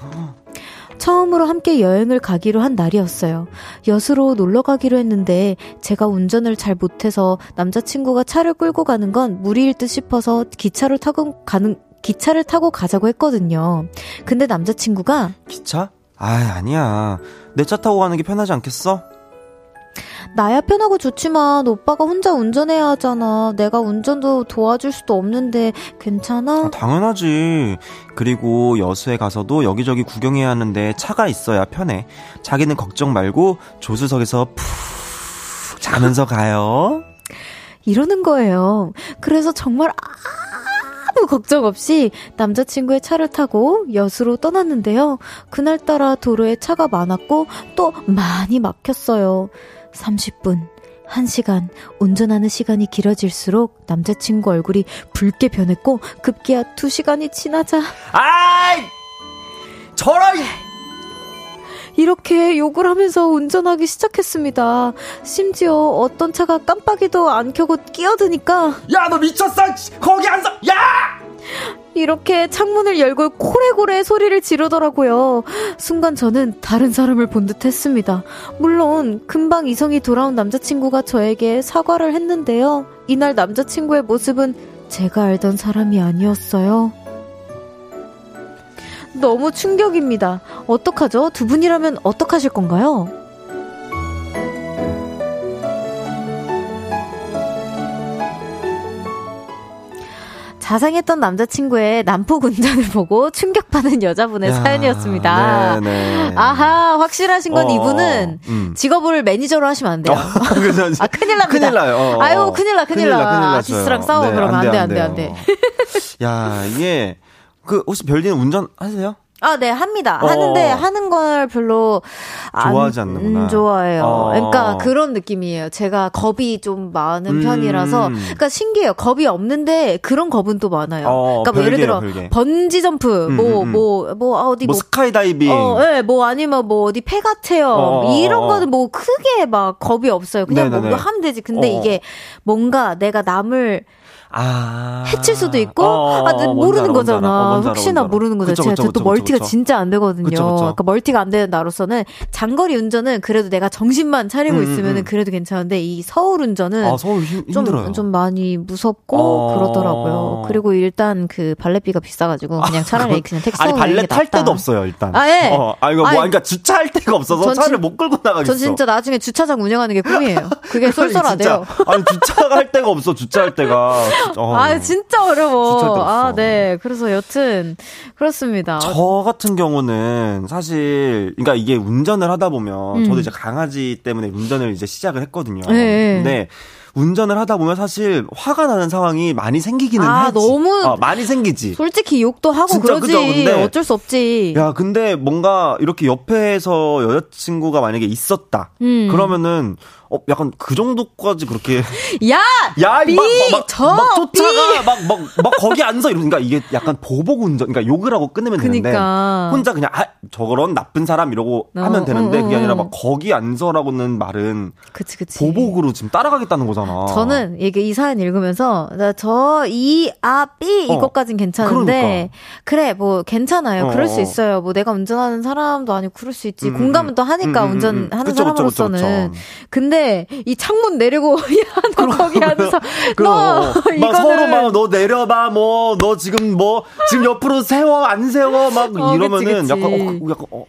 [SPEAKER 1] 처음으로 함께 여행을 가기로 한 날이었어요. 여수로 놀러 가기로 했는데 제가 운전을 잘 못해서 남자친구가 차를 끌고 가는 건 무리일 듯 싶어서 기차를 타고 가는 기차를 타고 가자고 했거든요. 근데 남자친구가
[SPEAKER 3] 기차? 아, 아니야. 내 차 타고 가는 게 편하지 않겠어?
[SPEAKER 1] 나야 편하고 좋지만 오빠가 혼자 운전해야 하잖아. 내가 운전도 도와줄 수도 없는데 괜찮아?
[SPEAKER 3] 아, 당연하지. 그리고 여수에 가서도 여기저기 구경해야 하는데 차가 있어야 편해. 자기는 걱정 말고 조수석에서 푹 자면서 가요.
[SPEAKER 1] 이러는 거예요. 그래서 정말 아무 걱정 없이 남자친구의 차를 타고 여수로 떠났는데요. 그날따라 도로에 차가 많았고 또 많이 막혔어요. 30분, 1시간, 운전하는 시간이 길어질수록 남자친구 얼굴이 붉게 변했고 급기야 2시간이 지나자
[SPEAKER 3] 아이! 저런!
[SPEAKER 1] 이렇게 욕을 하면서 운전하기 시작했습니다. 심지어 어떤 차가 깜빡이도 안 켜고 끼어드니까
[SPEAKER 3] 야, 너 미쳤어! 거기 안 서! 야!
[SPEAKER 1] 이렇게 창문을 열고 코레고레 소리를 지르더라고요. 순간 저는 다른 사람을 본 듯 했습니다. 물론, 금방 이성이 돌아온 남자친구가 저에게 사과를 했는데요. 이날 남자친구의 모습은 제가 알던 사람이 아니었어요. 너무 충격입니다. 어떡하죠? 두 분이라면 어떡하실 건가요? 자상했던 남자친구의 난폭 운전을 보고 충격받은 여자분의 야, 사연이었습니다. 네네. 아하, 확실하신 건 어, 이분은 음. 직업을 매니저로 하시면 안 돼요. 어, 아, 큰일 납니다.
[SPEAKER 3] 큰일 나요. 어,
[SPEAKER 1] 아유, 큰일 나, 큰일, 큰일 나. 큰일 아티스트랑 싸워, 네, 그러면 안 돼, 안 돼, 안 돼.
[SPEAKER 3] 야, 이게, 그, 혹시 별디는 운전 하세요?
[SPEAKER 1] 아, 네, 합니다. 어. 하는데 하는 걸 별로 안
[SPEAKER 3] 좋아하지 않는구나.
[SPEAKER 1] 좋아해요. 어. 그러니까 그런 느낌이에요. 제가 겁이 좀 많은 음. 편이라서 그러니까 신기해요. 겁이 없는데 그런 겁은 또 많아요. 어, 그러니까 뭐 예를 들어 별개. 번지 점프 뭐뭐뭐 음, 뭐, 뭐, 뭐, 어디
[SPEAKER 3] 뭐, 뭐 스카이다이빙
[SPEAKER 1] 어, 네, 뭐 아니면 뭐 어디 폐가 체험 어, 이런 어. 거는 뭐 크게 막 겁이 없어요. 그냥 네네네. 뭐 하면 되지. 근데 이게 뭔가 내가 남을 아. 해칠 수도 있고 어, 아, 어, 모르는 거잖아. 어, 혹시나 모르는 거잖아. 제가 그쵸, 또 멀티가 그쵸. 진짜 안 되거든요. 그쵸, 그러니까 멀티가 안 되는 나로서는 장거리 운전은 그래도 내가 정신만 차리고 음, 음 있으면은 음. 그래도 괜찮은데 이 서울 운전은
[SPEAKER 3] 아, 서울 힘,
[SPEAKER 1] 좀, 좀 많이 무섭고 어. 그러더라고요. 그리고 일단 그 발렛비가 비싸가지고 그냥 차라리 아, 그냥 택시
[SPEAKER 3] 아니 발렛 탈 데도 없어요 일단.
[SPEAKER 1] 아 예.
[SPEAKER 3] 어, 아 이거 뭐 아니, 그러니까 주차할 데가 없어서 차를 진, 못 끌고 나가겠어.
[SPEAKER 1] 전 진짜 나중에 주차장 운영하는 게 꿈이에요. 그게 쏠쏠하대요.
[SPEAKER 3] 아니 주차할 데가 없어 주차할 데가.
[SPEAKER 1] 어. 아 진짜. 어려워. 아, 네. 그래서 여튼 그렇습니다.
[SPEAKER 3] 저 같은 경우는 사실 그러니까 이게 운전을 하다 보면 음. 저도 이제 강아지 때문에 운전을 이제 시작을 했거든요. 네. 근데 운전을 하다 보면 사실 화가 나는 상황이 많이 생기기는 아, 하지.
[SPEAKER 1] 너무
[SPEAKER 3] 어, 많이 생기지.
[SPEAKER 1] 솔직히 욕도 하고 진짜, 그러지. 그죠? 근데 어쩔 수 없지.
[SPEAKER 3] 야, 근데 뭔가 이렇게 옆에서 여자친구가 만약에 있었다. 음. 그러면은 어, 약간 그 정도까지 그렇게.
[SPEAKER 1] 야! 야, 비, 막, 막, 저,
[SPEAKER 3] 막 쫓아가, 막, 막, 막 거기 앉아 이러니까 이게 약간 보복 운전, 그러니까 욕을 하고 끝내면 되는데. 그러니까. 혼자 그냥, 아, 저런 나쁜 사람 이러고 어, 하면 되는데, 어, 어, 그게 아니라 막 거기 앉아라고는 말은.
[SPEAKER 1] 그치, 그치.
[SPEAKER 3] 보복으로 지금 따라가겠다는 거잖아.
[SPEAKER 1] 저는 이게 이 사연 읽으면서, 저, 이, 아, 삐, 어, 이것까진 괜찮은데, 그러니까. 그래, 뭐, 괜찮아요. 그럴 수 있어요. 뭐, 내가 운전하는 사람도 아니고 그럴 수 있지. 음, 음 공감은 또 하니까, 음, 음, 음. 운전하는 그쵸, 사람으로서는. 그쵸, 그쵸, 근데, 근데 이 창문 내리고 야너 거기 앉아서
[SPEAKER 3] 너막 서로 막 너 내려봐 뭐 너 지금 뭐 지금 옆으로 세워 안 세워 막 어, 이러면은 그치, 그치. 약간 어, 약간 어,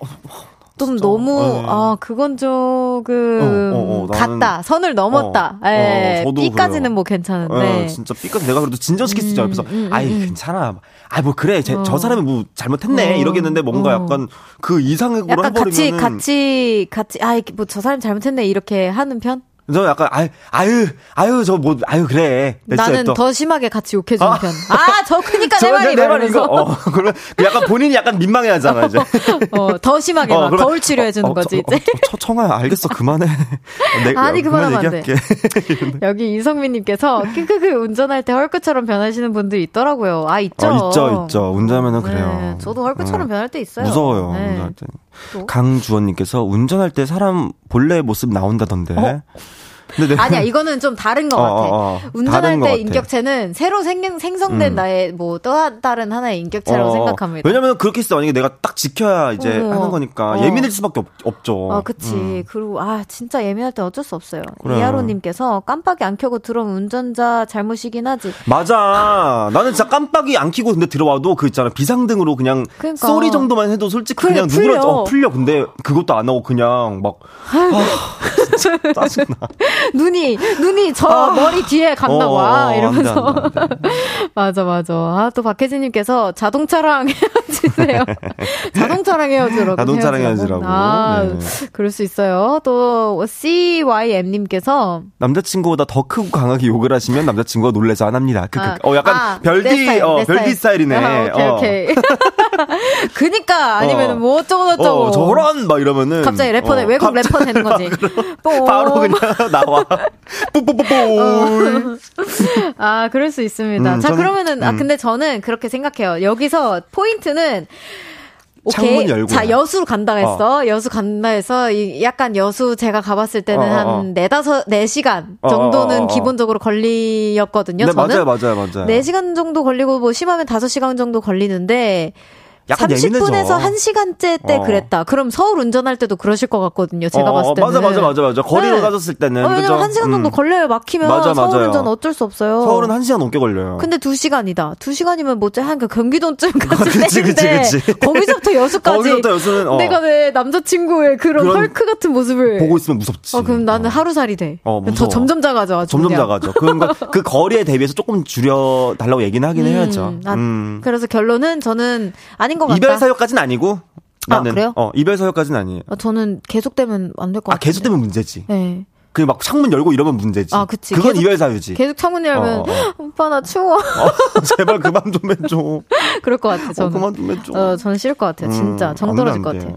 [SPEAKER 1] 좀. 너무 네. 아 그건 조금 어, 어, 어, 갔다 선을 넘었다. 어, 예, 어, B까지는 뭐 괜찮은데
[SPEAKER 3] 예, 진짜 B까지 내가 그래도 진정시킬 수 있죠. 옆에서 음, 음, 아이 음. 괜찮아. 아뭐 그래 제, 저 사람이 뭐 잘못했네 이러겠는데 뭔가 약간 그 이상으로
[SPEAKER 1] 약간 해버리면은 같이 같이 같이 아이 뭐 저 사람 잘못했네 이렇게 하는 편?
[SPEAKER 3] 저 약간 아유 아유 아유 저 뭐 아유 그래.
[SPEAKER 1] 나는
[SPEAKER 3] 또.
[SPEAKER 1] 더 심하게 같이 욕해주는 아. 편. 아저 크니까 내 말이
[SPEAKER 3] 내 말이 거. 어 그러면 약간 본인이 약간 민망해하잖아 이제.
[SPEAKER 1] 어 더 심하게 어, 막 그럼, 거울 치료해주는 어, 거지 이제.
[SPEAKER 3] 어, 청아야 알겠어 그만해.
[SPEAKER 1] 내, 아니 그만하면 안 돼. 여기 이성민님께서 크크크 운전할 때 헐크처럼 변하시는 분들 있더라고요. 아 있죠.
[SPEAKER 3] 어, 있죠 있죠. 운전하면은 네, 그래요.
[SPEAKER 1] 저도 헐크처럼 어. 변할 때 있어요.
[SPEAKER 3] 무서워요 네. 운전할 때. 강주원님께서 운전할 때 사람 본래 모습 나온다던데. 어?
[SPEAKER 1] 아니야, 이거는 좀 다른 것 어, 같아. 어, 어. 운전할 때 인격체는 새로 생, 생성된 음. 나의 뭐 또 다른 하나의 인격체라고 어, 생각합니다.
[SPEAKER 3] 왜냐면 그렇게 했어. 만약에 내가 딱 지켜야 이제 어. 하는 거니까 어. 예민해질 수밖에 없, 죠
[SPEAKER 1] 아, 그치. 음. 그리고 아, 진짜 예민할 때 어쩔 수 없어요. 그래. 이하로님께서 깜빡이 안 켜고 들어온 운전자 잘못이긴 하지.
[SPEAKER 3] 맞아. 나는 진짜 깜빡이 안 켜고 근데 들어와도 그 있잖아. 비상등으로 그냥 그러니까. 소리 정도만 해도 솔직히 그래, 그냥 누구랑 어, 풀려. 근데 그것도 안 하고 그냥 막 아, 진짜 짜증나.
[SPEAKER 1] 눈이 눈이 저 아. 머리 뒤에 갔나 어, 봐 어, 이러면서 안 돼, 안 돼, 안 돼. 맞아 맞아 아 또 박혜진님께서 자동차랑 헤어지세요 자동차랑 헤어지라고
[SPEAKER 3] 자동차랑 헤어지라고 아 네.
[SPEAKER 1] 그럴 수 있어요 또 CYM님께서
[SPEAKER 3] 남자친구보다 더 크고 강하게 욕을 하시면 남자친구가 놀래서 안 합니다 그, 그, 아, 어 약간 아, 별디 스타일, 어 별디 스타일. 이네 아,
[SPEAKER 1] 오케이
[SPEAKER 3] 어.
[SPEAKER 1] 오케이 그니까 아니면은 어. 뭐 어쩌고 저쩌고 어,
[SPEAKER 3] 저런 막 이러면은
[SPEAKER 1] 갑자기 래퍼 어, 외국 갑자기, 래퍼 되는 거지
[SPEAKER 3] 바로 그냥 나와 뽀뽀뽀뽀.
[SPEAKER 1] 아, 그럴 수 있습니다. 음, 자, 저는, 그러면은, 아, 음. 아, 근데 저는 그렇게 생각해요. 여기서 포인트는, 오케이. 열고. 자, 여수 간다 했어. 어. 여수 간다 해서, 이 약간 여수 제가 가봤을 때는 어, 어, 어. 한 네다섯, 네 시간 어, 정도는 기본적으로 걸리였거든요. 네, 저는.
[SPEAKER 3] 맞아요, 맞아요, 맞아요.
[SPEAKER 1] 네 시간 정도 걸리고, 뭐, 심하면 다섯 시간 정도 걸리는데, 약간 30분에서 예민해져. 1시간째 때 어. 그랬다. 그럼 서울 운전할 때도 그러실 것 같거든요. 제가 어, 봤을 때는.
[SPEAKER 3] 맞아, 맞아, 맞아, 맞아. 거리로 네. 따졌을 때는.
[SPEAKER 1] 어, 왜냐면 1시간 정도 음. 걸려요. 막히면. 맞아, 서울 맞아요. 운전 어쩔 수 없어요.
[SPEAKER 3] 서울은 1시간 넘게 걸려요.
[SPEAKER 1] 근데 2시간이다. 2시간이면 뭐지? 한그 경기도쯤까지 그치, 그치, 그치. 거기서부터 여수까지.
[SPEAKER 3] 거기서부터 여수는. 어.
[SPEAKER 1] 내가 내 남자친구의 그런, 그런, 헐크 같은 모습을.
[SPEAKER 3] 보고 있으면 무섭지.
[SPEAKER 1] 어, 그럼 나는 어. 하루살이 돼. 어, 더 점점 작아져.
[SPEAKER 3] 점점 그냥. 작아져. 그런 그 거리에 대비해서 조금 줄여 달라고 얘기는 하긴 음, 해야죠. 아, 음.
[SPEAKER 1] 그래서 결론은 저는 아닌 것 같다.
[SPEAKER 3] 이별 사유까지는 아니고
[SPEAKER 1] 아, 나는 아, 그래요?
[SPEAKER 3] 어 이별 사유까지는 아니에요.
[SPEAKER 1] 아, 저는 계속되면 안 될 것 같아요. 아
[SPEAKER 3] 계속되면 문제지. 네. 그 막 창문 열고 이러면 문제지. 아, 그치. 그건 계속, 이별 사유지.
[SPEAKER 1] 계속 창문 열면 어, 어. 어. 오빠 나 추워. 어,
[SPEAKER 3] 제발 그만 좀 해줘.
[SPEAKER 1] 그럴 것 같아. 저는.
[SPEAKER 3] 어, 그만 좀 해줘.
[SPEAKER 1] 어, 저는 싫을 것 같아요. 진짜 음, 정 떨어질 것 같아요.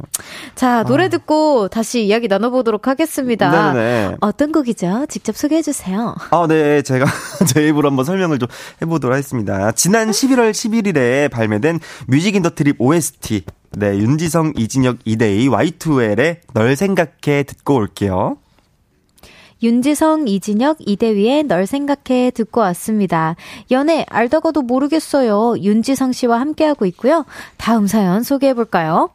[SPEAKER 1] 자 노래 아. 듣고 다시 이야기 나눠보도록 하겠습니다. 네네. 어떤 곡이죠? 직접 소개해 주세요.
[SPEAKER 3] 아, 네, 제가 제 입으로 한번 설명을 좀 해보도록 하겠습니다. 지난 11월 11일에 발매된 Music in the Trip OST. 네, 윤지성, 이진혁, 이대희, Y2L의 널 생각해 듣고 올게요.
[SPEAKER 1] 윤지성, 이진혁, 이대위의 널 생각해 듣고 왔습니다. 연애 알다가도 모르겠어요. 윤지성 씨와 함께하고 있고요. 다음 사연 소개해 볼까요?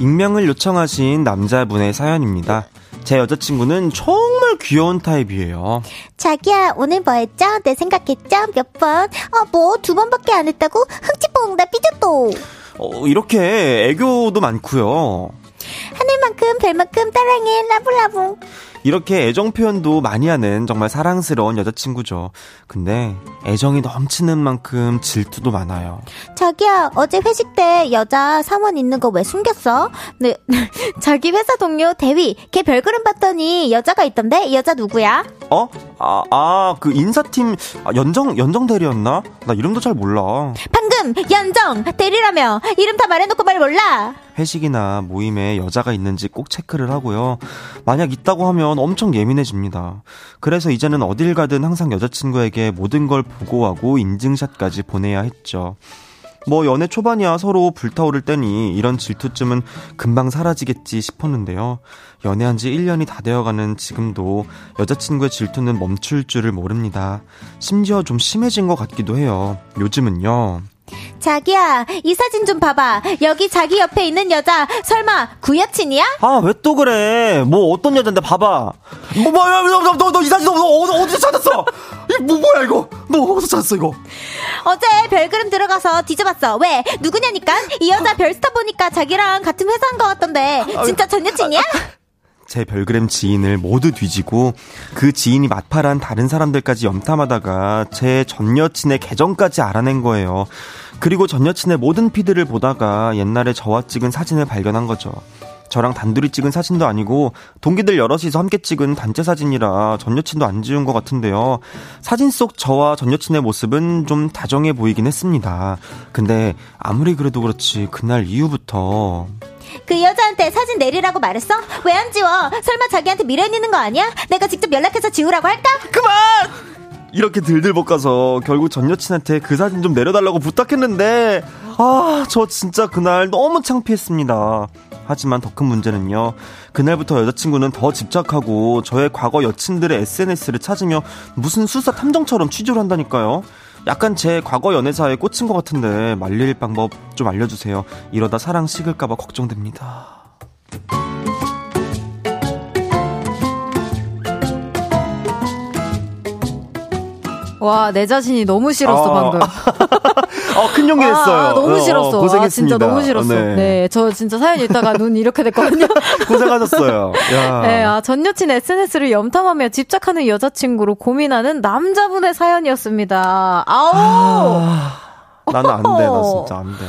[SPEAKER 3] 익명을 요청하신 남자분의 사연입니다. 제 여자친구는 정말 귀여운 타입이에요.
[SPEAKER 4] 자기야, 오늘 뭐 했죠? 내 생각했죠? 몇 번? 어, 뭐, 두 번밖에 안 했다고? 흥치뽕, 나 삐졌도.
[SPEAKER 3] 어, 이렇게 애교도 많고요.
[SPEAKER 4] 하늘만큼 별만큼 따랑해 라블라블
[SPEAKER 3] 이렇게 애정 표현도 많이 하는 정말 사랑스러운 여자친구죠. 근데 애정이 넘치는 만큼 질투도 많아요.
[SPEAKER 4] 자기야, 어제 회식 때 여자 사원 있는 거 왜 숨겼어? 네, 자기 회사 동료 대위, 걔 별그름 봤더니 여자가 있던데? 여자 누구야?
[SPEAKER 3] 어? 아, 아, 그 인사팀 아, 연정 연정 대리였나? 나 이름도 잘 몰라.
[SPEAKER 4] 방금 연정 대리라며 이름 다 말해놓고 말 몰라.
[SPEAKER 3] 회식이나 모임에 여자가 있는지 꼭 체크를 하고요. 만약 있다고 하면 엄청 예민해집니다. 그래서 이제는 어딜 가든 항상 여자친구에게 모든 걸 보고하고 인증샷까지 보내야 했죠. 뭐 연애 초반이야 서로 불타오를 때니 이런 질투쯤은 금방 사라지겠지 싶었는데요. 연애한 지 1년이 다 되어가는 지금도 여자친구의 질투는 멈출 줄을 모릅니다. 심지어 좀 심해진 것 같기도 해요. 요즘은요.
[SPEAKER 4] 자기야, 이 사진 좀 봐봐. 여기 자기 옆에 있는 여자, 설마 구여친이야?
[SPEAKER 3] 아, 왜 또 그래? 뭐 어떤 여잔데 봐봐. 뭐, 뭐야, 너, 너, 너, 너, 이 사진 너, 너, 어, 어디서 찾았어? 이, 뭐, 뭐야, 이거? 너 어디서 찾았어, 이거?
[SPEAKER 4] 어제 별그램 들어가서 뒤져봤어. 왜? 누구냐니까? 이 여자 별스타 보니까 자기랑 같은 회사인 것 같던데. 진짜 전 여친이야?
[SPEAKER 3] 제 별그램 지인을 모두 뒤지고 그 지인이 마파란 다른 사람들까지 염탐하다가 제 전 여친의 계정까지 알아낸 거예요. 그리고 전 여친의 모든 피드를 보다가 옛날에 저와 찍은 사진을 발견한 거죠. 저랑 단둘이 찍은 사진도 아니고 동기들 여럿이서 함께 찍은 단체 사진이라 전 여친도 안 지운 것 같은데요. 사진 속 저와 전 여친의 모습은 좀 다정해 보이긴 했습니다. 근데 아무리 그래도 그렇지 그날 이후부터
[SPEAKER 4] 그 여자한테 사진 내리라고 말했어? 왜 안 지워? 설마 자기한테 미련 있는 거 아니야? 내가 직접 연락해서 지우라고 할까?
[SPEAKER 3] 그만! 이렇게 들들 볶아서 결국 전 여친한테 그 사진 좀 내려달라고 부탁했는데 아 저 진짜 그날 너무 창피했습니다. 하지만 더 큰 문제는요. 그날부터 여자친구는 더 집착하고 저의 과거 여친들의 SNS를 찾으며 무슨 수사 탐정처럼 취조를 한다니까요. 약간 제 과거 연애사에 꽂힌 것 같은데 말릴 방법 좀 알려주세요. 이러다 사랑 식을까봐 걱정됩니다.
[SPEAKER 1] 와, 내 자신이 너무 싫었어,
[SPEAKER 3] 아.
[SPEAKER 1] 방금.
[SPEAKER 3] 어, 큰 용기 냈어요.
[SPEAKER 1] 아, 너무
[SPEAKER 3] 어,
[SPEAKER 1] 싫었어.
[SPEAKER 3] 고생했습니다.
[SPEAKER 1] 아, 진짜 너무 싫었어.
[SPEAKER 3] 네.
[SPEAKER 1] 네. 저 진짜 사연 읽다가 눈 이렇게 됐거든요.
[SPEAKER 3] 고생하셨어요. 야.
[SPEAKER 1] 네, 아, 전 여친 SNS를 염탐하며 집착하는 여자친구로 고민하는 남자분의 사연이었습니다. 아우!
[SPEAKER 3] 아, 나는 안 돼, 나 진짜 안 돼.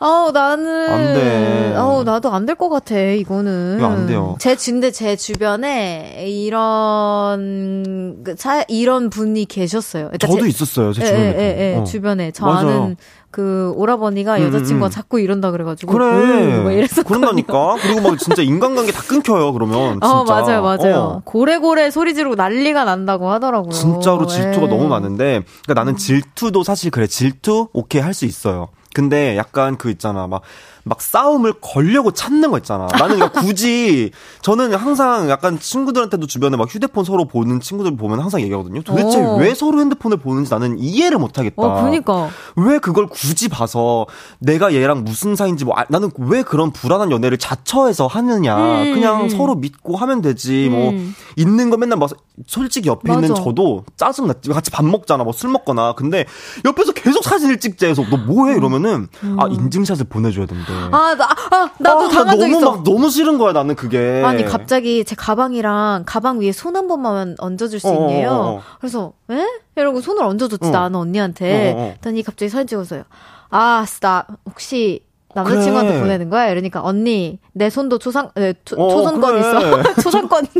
[SPEAKER 1] 아우 나는
[SPEAKER 3] 안 돼.
[SPEAKER 1] 아우 나도 안 될 것 같아 이거는.
[SPEAKER 3] 이거 안 돼요.
[SPEAKER 1] 제 근데 제 주변에 이런 그 사, 이런 분이 계셨어요. 그러니까
[SPEAKER 3] 저도
[SPEAKER 1] 제,
[SPEAKER 3] 있었어요, 제
[SPEAKER 1] 예,
[SPEAKER 3] 주변에.
[SPEAKER 1] 예, 예, 예,
[SPEAKER 3] 어.
[SPEAKER 1] 주변에 저
[SPEAKER 3] 맞아요.
[SPEAKER 1] 아는 그 오라버니가
[SPEAKER 3] 음,
[SPEAKER 1] 여자친구가
[SPEAKER 3] 음.
[SPEAKER 1] 자꾸 이런다 그래가지고
[SPEAKER 3] 그래.
[SPEAKER 1] 음, 뭐.
[SPEAKER 3] 그런다니까. 그리고 막 진짜 인간관계 다 끊겨요, 그러면. 진짜.
[SPEAKER 1] 어 맞아요 맞아요.
[SPEAKER 3] 어.
[SPEAKER 1] 고래고래 소리 지르고 난리가 난다고 하더라고요.
[SPEAKER 3] 진짜로 질투가
[SPEAKER 1] 예.
[SPEAKER 3] 너무 많은데, 그러니까 나는 질투도 사실 그래, 질투? 오케이, 할 수 있어요. 근데 약간 그 있잖아, 막, 막 싸움을 걸려고 찾는 거 있잖아. 나는 그러니까 굳이, 저는 항상 약간 친구들한테도 주변에 막 휴대폰 서로 보는 친구들 보면 항상 얘기하거든요. 도대체
[SPEAKER 1] 어.
[SPEAKER 3] 왜 서로 핸드폰을 보는지 나는 이해를 못 하겠다.
[SPEAKER 1] 어 그니까
[SPEAKER 3] 왜 그걸 굳이 봐서 내가 얘랑 무슨 사이인지 뭐 아, 나는 왜 그런 불안한 연애를 자처해서 하느냐
[SPEAKER 1] 음,
[SPEAKER 3] 그냥
[SPEAKER 1] 음.
[SPEAKER 3] 서로 믿고 하면 되지 뭐
[SPEAKER 1] 음.
[SPEAKER 3] 있는 거 맨날 막 솔직히 옆에 있는
[SPEAKER 1] 맞아.
[SPEAKER 3] 저도 짜증나 같이 밥 먹잖아 뭐 술 먹거나 근데 옆에서 계속 사진을 찍지 해서 너 뭐해 이러면 은아 인증샷을 보내줘야 된대
[SPEAKER 1] 아, 나, 아 나도
[SPEAKER 3] 아,
[SPEAKER 1] 당한 적
[SPEAKER 3] 너무
[SPEAKER 1] 있어.
[SPEAKER 3] 막 너무 싫은 거야 나는 그게
[SPEAKER 1] 아니 갑자기 제 가방이랑 가방 위에 손 한 번만 얹어줄 수
[SPEAKER 3] 어,
[SPEAKER 1] 있네요.
[SPEAKER 3] 어, 어, 어.
[SPEAKER 1] 그래서 에? 이러고 손을 얹어줬지
[SPEAKER 3] 어.
[SPEAKER 1] 나는 언니한테.
[SPEAKER 3] 어, 어, 어.
[SPEAKER 1] 그랬더니 갑자기 사진 찍어서요. 아, 나 혹시 남자친구한테
[SPEAKER 3] 그래.
[SPEAKER 1] 보내는 거야? 이러니까 언니 내 손도 초상 네, 초,
[SPEAKER 3] 어,
[SPEAKER 1] 초상권
[SPEAKER 3] 그래.
[SPEAKER 1] 있어. 초상권.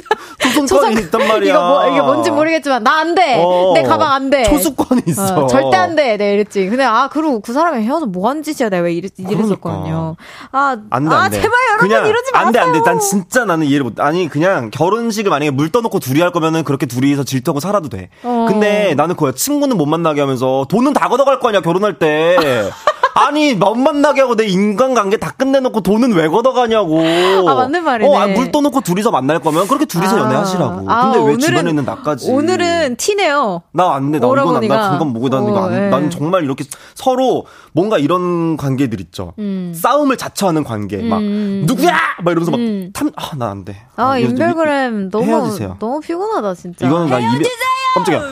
[SPEAKER 3] 초승권이 있단 말이야
[SPEAKER 1] 이거 뭐 이게 뭔지 모르겠지만 나 안 돼.
[SPEAKER 3] 어.
[SPEAKER 1] 내 가방 안 돼.
[SPEAKER 3] 초수권이 있어
[SPEAKER 1] 어, 절대 안 돼. 네, 이랬지. 근데 아, 그리고 그 사람이 헤어져 뭐한 짓이야. 내가 왜 이랬, 이랬었거든요. 아,
[SPEAKER 3] 안 돼,
[SPEAKER 1] 아,
[SPEAKER 3] 안 돼.
[SPEAKER 1] 제발 여러분
[SPEAKER 3] 그냥
[SPEAKER 1] 이러지 마세요.
[SPEAKER 3] 안 돼, 안 돼. 난 진짜 나는 이해를 못, 아니, 그냥 결혼식을 만약에 물 떠놓고 둘이 할 거면은 그렇게 둘이서 질투하고 살아도 돼.
[SPEAKER 1] 어.
[SPEAKER 3] 근데 나는 그거야. 친구는 못 만나게 하면서 돈은 다 걷어갈 거 아니야, 결혼할 때. 아니, 못 만나게 하고 내 인간관계 다 끝내놓고 돈은 왜 걷어가냐고.
[SPEAKER 1] 아, 맞는 말이네.
[SPEAKER 3] 어, 아, 물 떠놓고 둘이서 만날 거면 그렇게 둘이서
[SPEAKER 1] 아.
[SPEAKER 3] 연애하시라고.
[SPEAKER 1] 아,
[SPEAKER 3] 근데 왜
[SPEAKER 1] 오늘은-
[SPEAKER 3] 집안에 있는 나까지.
[SPEAKER 1] 오늘은 티네요.
[SPEAKER 3] 나안 돼. 나 이건 안. 나 그건 뭐고 이거
[SPEAKER 1] 어,
[SPEAKER 3] 안,
[SPEAKER 1] 예.
[SPEAKER 3] 난 정말 이렇게 서로 뭔가 이런 관계들 있죠. 싸움을 자처하는 관계. 막
[SPEAKER 1] 음.
[SPEAKER 3] 누구야? 막 이러면서
[SPEAKER 1] 음.
[SPEAKER 3] 막 탐, 아, 난안 돼.
[SPEAKER 1] 아,
[SPEAKER 3] 이거-
[SPEAKER 1] 인별그램 너무
[SPEAKER 3] 헤어지세요.
[SPEAKER 1] 너무 피곤하다 진짜.
[SPEAKER 3] 이거는 나 이별 깜짝이야.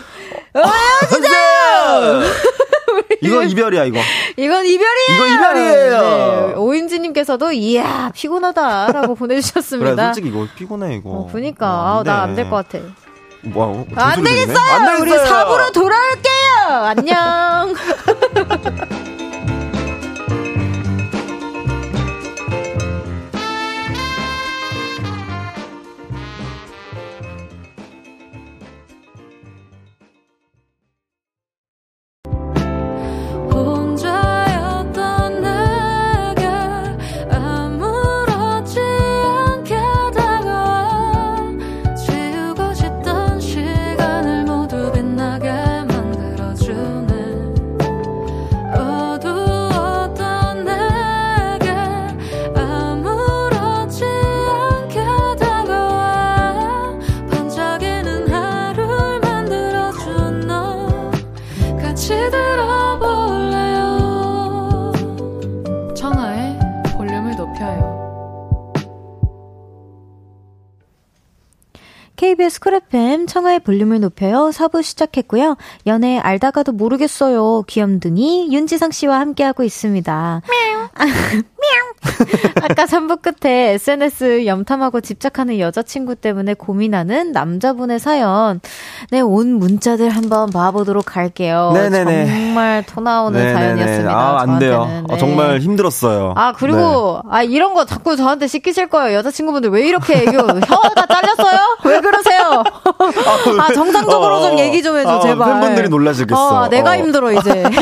[SPEAKER 1] 헤어지세요.
[SPEAKER 3] 이거 이별이야, 이거.
[SPEAKER 1] 이건 이별이에요.
[SPEAKER 3] 이거 이별이에요.
[SPEAKER 1] 네, 오인지님께서도 이야 피곤하다라고
[SPEAKER 3] 그래,
[SPEAKER 1] 보내주셨습니다.
[SPEAKER 3] 솔직히 이거 피곤해, 이거.
[SPEAKER 1] 어, 보니까 아우 나안 될 것 같아.
[SPEAKER 3] 뭐야? 어,
[SPEAKER 1] 안? 되겠어요.
[SPEAKER 3] 안
[SPEAKER 1] 우리
[SPEAKER 3] 되겠어요.
[SPEAKER 1] 4부로 돌아올게요. 안녕.
[SPEAKER 5] 청하의 볼륨을 높여요.
[SPEAKER 1] 4부 시작했고요. 연애 알다가도 모르겠어요. 귀염둥이 윤지성 씨와 함께하고 있습니다. 아까 3부 끝에 SNS 염탐하고 집착하는 여자친구 때문에 고민하는 남자분의 사연. 네, 온 문자들 한번 봐보도록 할게요.
[SPEAKER 3] 네네네.
[SPEAKER 1] 정말 토 나오는
[SPEAKER 3] 네네네.
[SPEAKER 1] 사연이었습니다.
[SPEAKER 3] 아, 안 돼요. 어,
[SPEAKER 1] 네.
[SPEAKER 3] 정말 힘들었어요.
[SPEAKER 1] 아, 그리고, 아, 이런 거 자꾸 저한테 시키실 거예요. 여자친구분들 왜 이렇게 얘기해요? 혀가 잘렸어요? 왜 그러세요? 아, 정상적으로
[SPEAKER 3] 어,
[SPEAKER 1] 좀 얘기 좀 해줘,
[SPEAKER 3] 어,
[SPEAKER 1] 제발.
[SPEAKER 3] 팬분들이 놀라시겠어.
[SPEAKER 1] 어, 내가
[SPEAKER 3] 어.
[SPEAKER 1] 힘들어, 이제.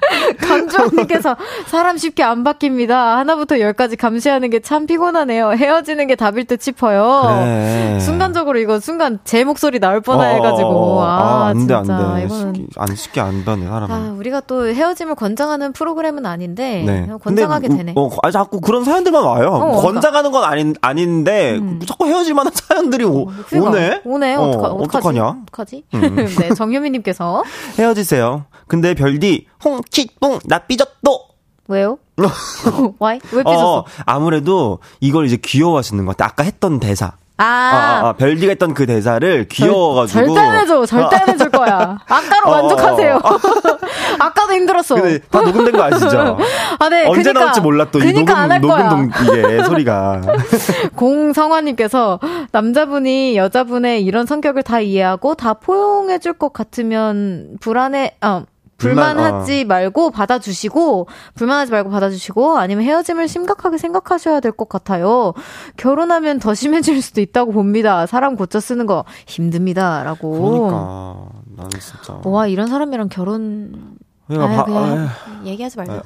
[SPEAKER 1] 강주원님께서 사람 쉽게 안 바뀝니다. 하나부터 열까지 감시하는 게 참 피곤하네요. 헤어지는 게 답일 듯 싶어요.
[SPEAKER 3] 그래.
[SPEAKER 1] 순간적으로 이거 순간 제 목소리 나올
[SPEAKER 3] 어,
[SPEAKER 1] 뻔해가지고.
[SPEAKER 3] 어, 어.
[SPEAKER 1] 아,
[SPEAKER 3] 안 돼, 안
[SPEAKER 1] 진짜.
[SPEAKER 3] 돼.
[SPEAKER 1] 이거는.
[SPEAKER 3] 쉽게, 안 쉽게 안 되네, 사람은.
[SPEAKER 1] 아, 우리가 또 헤어짐을 권장하는 프로그램은 아닌데
[SPEAKER 3] 네.
[SPEAKER 1] 권장하게 되네.
[SPEAKER 3] 어, 아, 자꾸 그런 사연들만 와요.
[SPEAKER 1] 어, 그러니까.
[SPEAKER 3] 권장하는 건 아닌, 아닌데,
[SPEAKER 1] 음.
[SPEAKER 3] 자꾸 헤어질 만한 사연들이 오,
[SPEAKER 1] 그러니까,
[SPEAKER 3] 오네?
[SPEAKER 1] 오네.
[SPEAKER 3] 어,
[SPEAKER 1] 어떡하?
[SPEAKER 3] 어떡하냐?
[SPEAKER 1] 어떡하지?
[SPEAKER 3] 음.
[SPEAKER 1] 네, 정효민님께서
[SPEAKER 3] 헤어지세요. 근데 별디, 홍치뿡, 나 삐졌 또!
[SPEAKER 1] 왜요? Why? 왜 삐졌어?
[SPEAKER 3] 어, 아무래도 이걸 이제 귀여워하시는 것 같아. 아까 했던 대사.
[SPEAKER 1] 아,
[SPEAKER 3] 아, 아, 아, 별디가 했던 그 대사를 귀여워가지고.
[SPEAKER 1] 절대 안 해줘. 절대 안 해줄 거야. 아까로
[SPEAKER 3] 어,
[SPEAKER 1] 만족하세요.
[SPEAKER 3] 어,
[SPEAKER 1] 아까도 힘들었어.
[SPEAKER 3] 근데 다 녹음된 거 아시죠?
[SPEAKER 1] 아, 네.
[SPEAKER 3] 언제
[SPEAKER 1] 그니까,
[SPEAKER 3] 나올지 몰라 또이
[SPEAKER 1] 그니까
[SPEAKER 3] 녹음
[SPEAKER 1] 거야.
[SPEAKER 3] 녹음 동 이게 소리가
[SPEAKER 1] 공성화님께서 남자분이 여자분의 이런 성격을 다 이해하고 다 포용해줄 것 같으면 불안해, 어,
[SPEAKER 3] 불만,
[SPEAKER 1] 불만하지 말고 받아주시고, 불만하지 말고 받아주시고, 아니면 헤어짐을 심각하게 생각하셔야 될 것 같아요. 결혼하면 더 심해질 수도 있다고 봅니다. 사람 고쳐 쓰는 거 힘듭니다. 라고.
[SPEAKER 3] 그러니까 나는 진짜
[SPEAKER 1] 와, 이런 사람이랑 결혼,
[SPEAKER 3] 그러니까
[SPEAKER 1] 아유,
[SPEAKER 3] 바-
[SPEAKER 1] 그냥 얘기하지 말자. 네,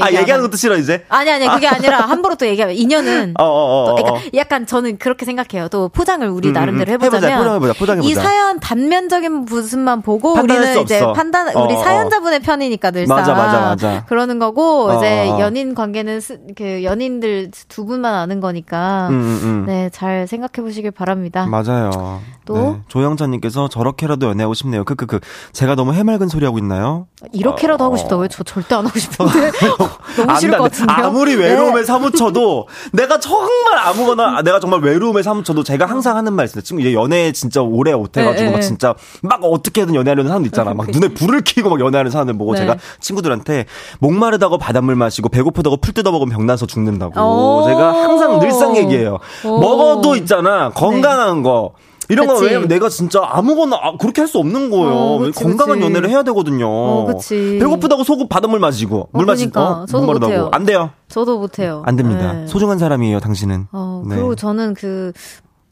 [SPEAKER 3] 아
[SPEAKER 1] 얘기
[SPEAKER 3] 얘기하는
[SPEAKER 1] 하-
[SPEAKER 3] 것도 싫어 이제
[SPEAKER 1] 아니, 아니, 그게 아니라 함부로 또 얘기하면, 인연은
[SPEAKER 3] 어 어 어
[SPEAKER 1] 또 그러니까 약간 저는 그렇게 생각해요. 또 포장을 우리
[SPEAKER 3] 음,
[SPEAKER 1] 나름대로
[SPEAKER 3] 음, 해보자,
[SPEAKER 1] 해보자면
[SPEAKER 3] 포장해보자, 포장해보자.
[SPEAKER 1] 이 사연 단면적인 모습만 보고 우리는
[SPEAKER 3] 수
[SPEAKER 1] 이제. 판단
[SPEAKER 3] 어,
[SPEAKER 1] 우리
[SPEAKER 3] 어, 어.
[SPEAKER 1] 사연자분의 편이니까 늘상
[SPEAKER 3] 맞아, 맞아, 맞아.
[SPEAKER 1] 그러는 거고
[SPEAKER 3] 어,
[SPEAKER 1] 이제
[SPEAKER 3] 어, 어.
[SPEAKER 1] 연인 관계는 스- 그 연인들 두 분만 아는 거니까
[SPEAKER 3] 음, 음, 음.
[SPEAKER 1] 네 잘 생각해 보시길 바랍니다.
[SPEAKER 3] 맞아요.
[SPEAKER 1] 또?
[SPEAKER 3] 네. 조영찬님께서 저렇게라도 연애하고 싶네요. 크크크. 제가 너무 해맑은 소리 하고 있나요?
[SPEAKER 1] 이렇게라도 하고 싶다고요? 저 절대 안 하고 싶은데 너무
[SPEAKER 3] 안
[SPEAKER 1] 싫을
[SPEAKER 3] 돼,
[SPEAKER 1] 것. 같은데요.
[SPEAKER 3] 아무리 외로움에
[SPEAKER 1] 네.
[SPEAKER 3] 사무쳐도 내가 정말 아무거나 아, 내가 정말 외로움에 사무쳐도 제가 항상 하는 말 있어요. 지금 이제 연애 진짜 오래 못해가지고
[SPEAKER 1] 네,
[SPEAKER 3] 막
[SPEAKER 1] 네.
[SPEAKER 3] 진짜 막 어떻게든 연애하려는 사람도 있잖아. 막 눈에 불을 켜고 막 연애하는 사람들 보고
[SPEAKER 1] 네.
[SPEAKER 3] 제가 친구들한테 목마르다고 바닷물 마시고 배고프다고 풀 뜯어 먹으면 병나서 죽는다고
[SPEAKER 1] 오.
[SPEAKER 3] 제가 항상 늘상 얘기해요.
[SPEAKER 1] 오.
[SPEAKER 3] 먹어도 있잖아 건강한 거. 이런 거
[SPEAKER 1] 그치.
[SPEAKER 3] 왜냐면 내가 진짜 아무거나 아, 그렇게 할 수 없는 거예요.
[SPEAKER 1] 어, 그치,
[SPEAKER 3] 건강한
[SPEAKER 1] 그치.
[SPEAKER 3] 연애를 해야 되거든요.
[SPEAKER 1] 어, 그치.
[SPEAKER 3] 배고프다고 소금 바닷물 마시고 물 마시고
[SPEAKER 1] 그러니까.
[SPEAKER 3] 어?
[SPEAKER 1] 저도
[SPEAKER 3] 목마르다고
[SPEAKER 1] 못해요.
[SPEAKER 3] 안 돼요.
[SPEAKER 1] 저도 못해요.
[SPEAKER 3] 안 됩니다.
[SPEAKER 1] 네.
[SPEAKER 3] 소중한 사람이에요, 당신은.
[SPEAKER 1] 어,
[SPEAKER 3] 네.
[SPEAKER 1] 그리고 저는 그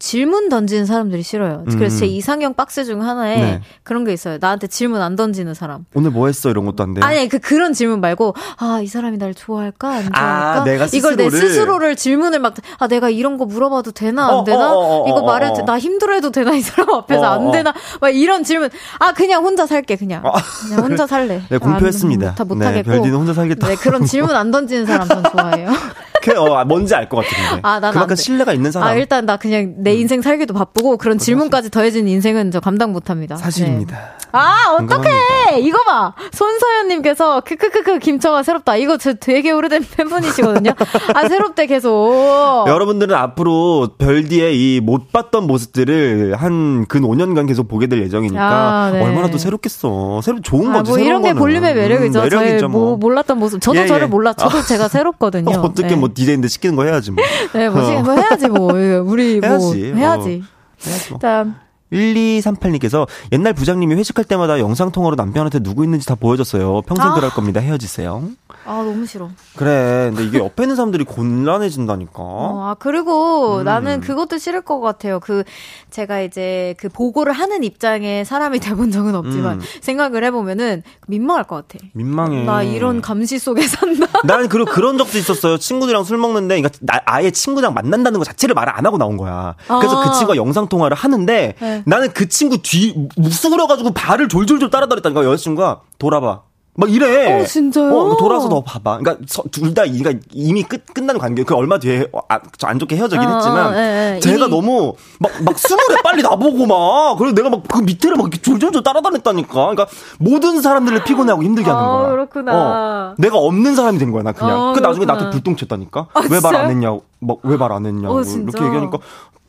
[SPEAKER 1] 질문 던지는 사람들이 싫어요. 그래서
[SPEAKER 3] 음.
[SPEAKER 1] 제 이상형 박스 중 하나에
[SPEAKER 3] 네.
[SPEAKER 1] 그런 게 있어요. 나한테 질문 안 던지는 사람.
[SPEAKER 3] 오늘 뭐 했어? 이런 것도 안 돼요.
[SPEAKER 1] 아니 그 그런 질문 말고 아 이 사람이 날 좋아할까 안 좋아할까
[SPEAKER 3] 아, 내가
[SPEAKER 1] 이걸 내
[SPEAKER 3] 스스로를?
[SPEAKER 1] 스스로를 질문을 막 아 내가 이런 거 물어봐도 되나 안
[SPEAKER 3] 어,
[SPEAKER 1] 되나
[SPEAKER 3] 어, 어, 어,
[SPEAKER 1] 이거
[SPEAKER 3] 어,
[SPEAKER 1] 말해도
[SPEAKER 3] 어.
[SPEAKER 1] 나 힘들어해도 되나 이 사람 앞에서
[SPEAKER 3] 어,
[SPEAKER 1] 안
[SPEAKER 3] 어.
[SPEAKER 1] 되나 막 이런 질문 아 그냥 혼자 살게 그냥 그냥 혼자 살래
[SPEAKER 3] 네, 공표했습니다.
[SPEAKER 1] 안, 못,
[SPEAKER 3] 네,
[SPEAKER 1] 하겠고
[SPEAKER 3] 별디는 혼자 살겠다.
[SPEAKER 1] 네 그런 질문 안 던지는 사람 전 좋아해요
[SPEAKER 3] 그, 어, 아, 뭔지 알 것 같은데.
[SPEAKER 1] 아, 난안
[SPEAKER 3] 그만큼
[SPEAKER 1] 돼.
[SPEAKER 3] 신뢰가 있는 사람.
[SPEAKER 1] 아 일단 나 그냥 내 인생 살기도 바쁘고 그런 질문까지 더해진 인생은 저 감당 못합니다 네.
[SPEAKER 3] 사실입니다.
[SPEAKER 1] 아,
[SPEAKER 3] 공감합니다.
[SPEAKER 1] 어떡해! 이거 봐! 손서연님께서, 크크크크, 김청아, 새롭다. 이거 저 되게 오래된 팬분이시거든요? 아, 새롭대, 계속.
[SPEAKER 3] 여러분들은 앞으로 별디의 이 못 봤던 모습들을 한 근 5년간 계속 보게 될 예정이니까
[SPEAKER 1] 아, 네.
[SPEAKER 3] 얼마나 또 새롭겠어. 새로 좋은
[SPEAKER 1] 아,
[SPEAKER 3] 거지.
[SPEAKER 1] 뭐 이런 게. 볼륨의 매력이죠.
[SPEAKER 3] 음, 매력이죠,
[SPEAKER 1] 저의 뭐, 몰랐던 모습. 저도
[SPEAKER 3] 예,
[SPEAKER 1] 저를
[SPEAKER 3] 예.
[SPEAKER 1] 몰라. 저도 제가 새롭거든요.
[SPEAKER 3] 어, 어떻게
[SPEAKER 1] 네.
[SPEAKER 3] 뭐 디제이인데 시키는 거 해야지 뭐.
[SPEAKER 1] 네, 뭐, 시- 뭐 해야지, 뭐. 우리 뭐.
[SPEAKER 3] 해야지.
[SPEAKER 1] 해야지.
[SPEAKER 3] 어. 해야지 뭐.
[SPEAKER 1] 일단,
[SPEAKER 3] 1238님께서 옛날 부장님이 회식할 때마다 영상통화로 남편한테 누구 있는지 다 보여줬어요. 평생
[SPEAKER 1] 아.
[SPEAKER 3] 그럴 겁니다. 헤어지세요.
[SPEAKER 1] 아, 너무 싫어.
[SPEAKER 3] 그래. 근데 이게 옆에 있는 사람들이 곤란해진다니까.
[SPEAKER 1] 어, 아, 그리고
[SPEAKER 3] 음.
[SPEAKER 1] 나는 그것도 싫을 것 같아요. 그, 제가 이제 그 보고를 하는 입장에 사람이 돼본 적은 없지만,
[SPEAKER 3] 음.
[SPEAKER 1] 생각을 해보면은 민망할 것 같아.
[SPEAKER 3] 민망해.
[SPEAKER 1] 나 이런 감시 속에 산다.
[SPEAKER 3] 난 그리고 그런 적도 있었어요. 친구들이랑 술 먹는데, 그러니까 나- 아예 친구랑 만난다는 거 자체를 말을 안 하고 나온 거야. 그래서
[SPEAKER 1] 아.
[SPEAKER 3] 그 친구가 영상 통화를 하는데,
[SPEAKER 1] 네.
[SPEAKER 3] 나는 그 친구 뒤 묵수그려가지고 발을 졸졸졸 따라다녔다니까 여자친구가 돌아봐. 막 이래.
[SPEAKER 1] 어, 진짜요?
[SPEAKER 3] 어, 돌아서 너 봐봐. 그러니까 둘 다 그러니까 이미 끝 끝난 관계. 그 얼마 뒤에 어, 아, 저안 좋게 헤어지긴
[SPEAKER 1] 어,
[SPEAKER 3] 했지만,
[SPEAKER 1] 어, 예, 예.
[SPEAKER 3] 제가
[SPEAKER 1] 이미-
[SPEAKER 3] 너무 막막 스물에 빨리 나보고 막 그래서 내가 막 그 밑에를 막 졸졸졸 따라다녔다니까. 그러니까 모든 사람들을 피곤해하고 힘들게 하는
[SPEAKER 1] 아,
[SPEAKER 3] 거야.
[SPEAKER 1] 그렇구나.
[SPEAKER 3] 어, 내가 없는 사람이 된 거야 나 그냥.
[SPEAKER 1] 어,
[SPEAKER 3] 그 나중에. 나한테 불똥 쳤다니까.
[SPEAKER 1] 아,
[SPEAKER 3] 왜 말 안? 했냐고, 뭐왜말 안 했냐고
[SPEAKER 1] 어,
[SPEAKER 3] 이렇게? 얘기하니까.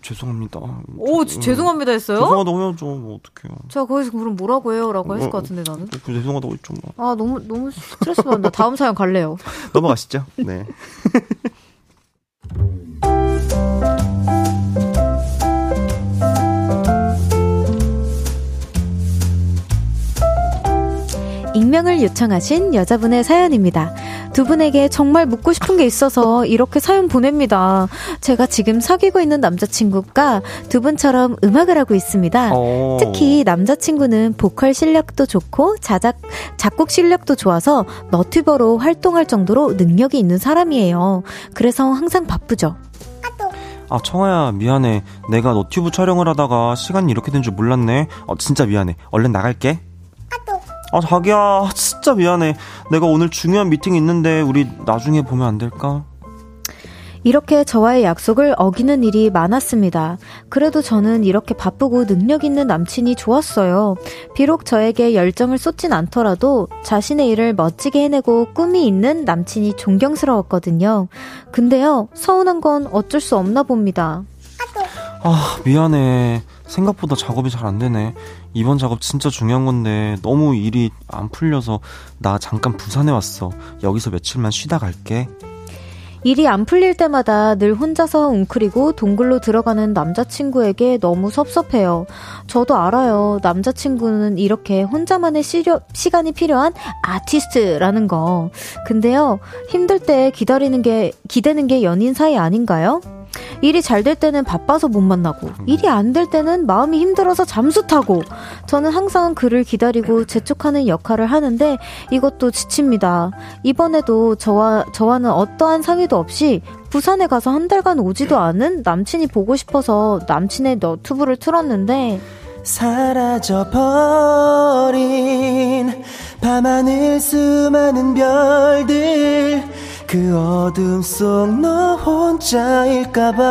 [SPEAKER 3] 죄송합니다.
[SPEAKER 1] 오, 음, 죄송합니다 했어요?
[SPEAKER 3] 죄송하다고 해야죠. 뭐 어떡해요.
[SPEAKER 1] 제가 거기서 그럼 뭐라고 해요? 라고 했을 어, 것 같은데 나는.
[SPEAKER 3] 그 죄송하다고 했죠. 뭐.
[SPEAKER 1] 아, 너무, 너무 스트레스 받는다. 다음 사연 갈래요.
[SPEAKER 3] 넘어가시죠. 네.
[SPEAKER 1] 익명을 요청하신 여자분의 사연입니다. 두 분에게 정말 묻고 싶은 게 있어서 이렇게 사연 보냅니다. 제가 지금 사귀고 있는 남자친구가 두 분처럼 음악을 하고 있습니다. 오. 어. 특히 남자친구는 보컬 실력도 좋고 자작, 작곡 실력도 좋아서 너튜버로 활동할 정도로 능력이 있는 사람이에요. 그래서 항상 바쁘죠.
[SPEAKER 3] 아, 청아야, 미안해. 내가 너튜브 촬영을 하다가 시간이 이렇게 된 줄 몰랐네. 어, 진짜 미안해. 얼른 나갈게. 아, 자기야, 진짜 미안해. 내가 오늘 중요한 미팅 있는데 우리 나중에 보면 안 될까?
[SPEAKER 1] 이렇게 저와의 약속을 어기는 일이 많았습니다. 그래도 저는 이렇게 바쁘고 능력 있는 남친이 좋았어요. 비록 저에게 열정을 쏟진 않더라도 자신의 일을 멋지게 해내고 꿈이 있는 남친이 존경스러웠거든요. 근데요, 서운한 건 어쩔 수 없나 봅니다.
[SPEAKER 3] 아, 미안해. 생각보다 작업이 잘 안 되네. 이번 작업 진짜 중요한 건데 너무 일이 안 풀려서 나 잠깐 부산에 왔어. 여기서 며칠만 쉬다 갈게.
[SPEAKER 1] 일이 안 풀릴 때마다 늘 혼자서 웅크리고 동굴로 들어가는 남자친구에게 너무 섭섭해요. 저도 알아요. 남자친구는 이렇게 혼자만의 시려, 시간이 필요한 아티스트라는 거. 근데요, 힘들 때 기다리는 게, 기대는 게 연인 사이 아닌가요? 일이 잘 될 때는 바빠서 못 만나고, 일이 안 될 때는 마음이 힘들어서 잠수 타고, 저는 항상 그를 기다리고 재촉하는 역할을 하는데 이것도 지칩니다. 이번에도 저와, 저와는 어떠한 상의도 없이 부산에 가서 한 달간 오지도 않은 남친이 보고 싶어서 남친의 너튜브를 틀었는데,
[SPEAKER 6] 사라져버린 밤하늘 수많은 별들 그 어둠 속 너 혼자일까봐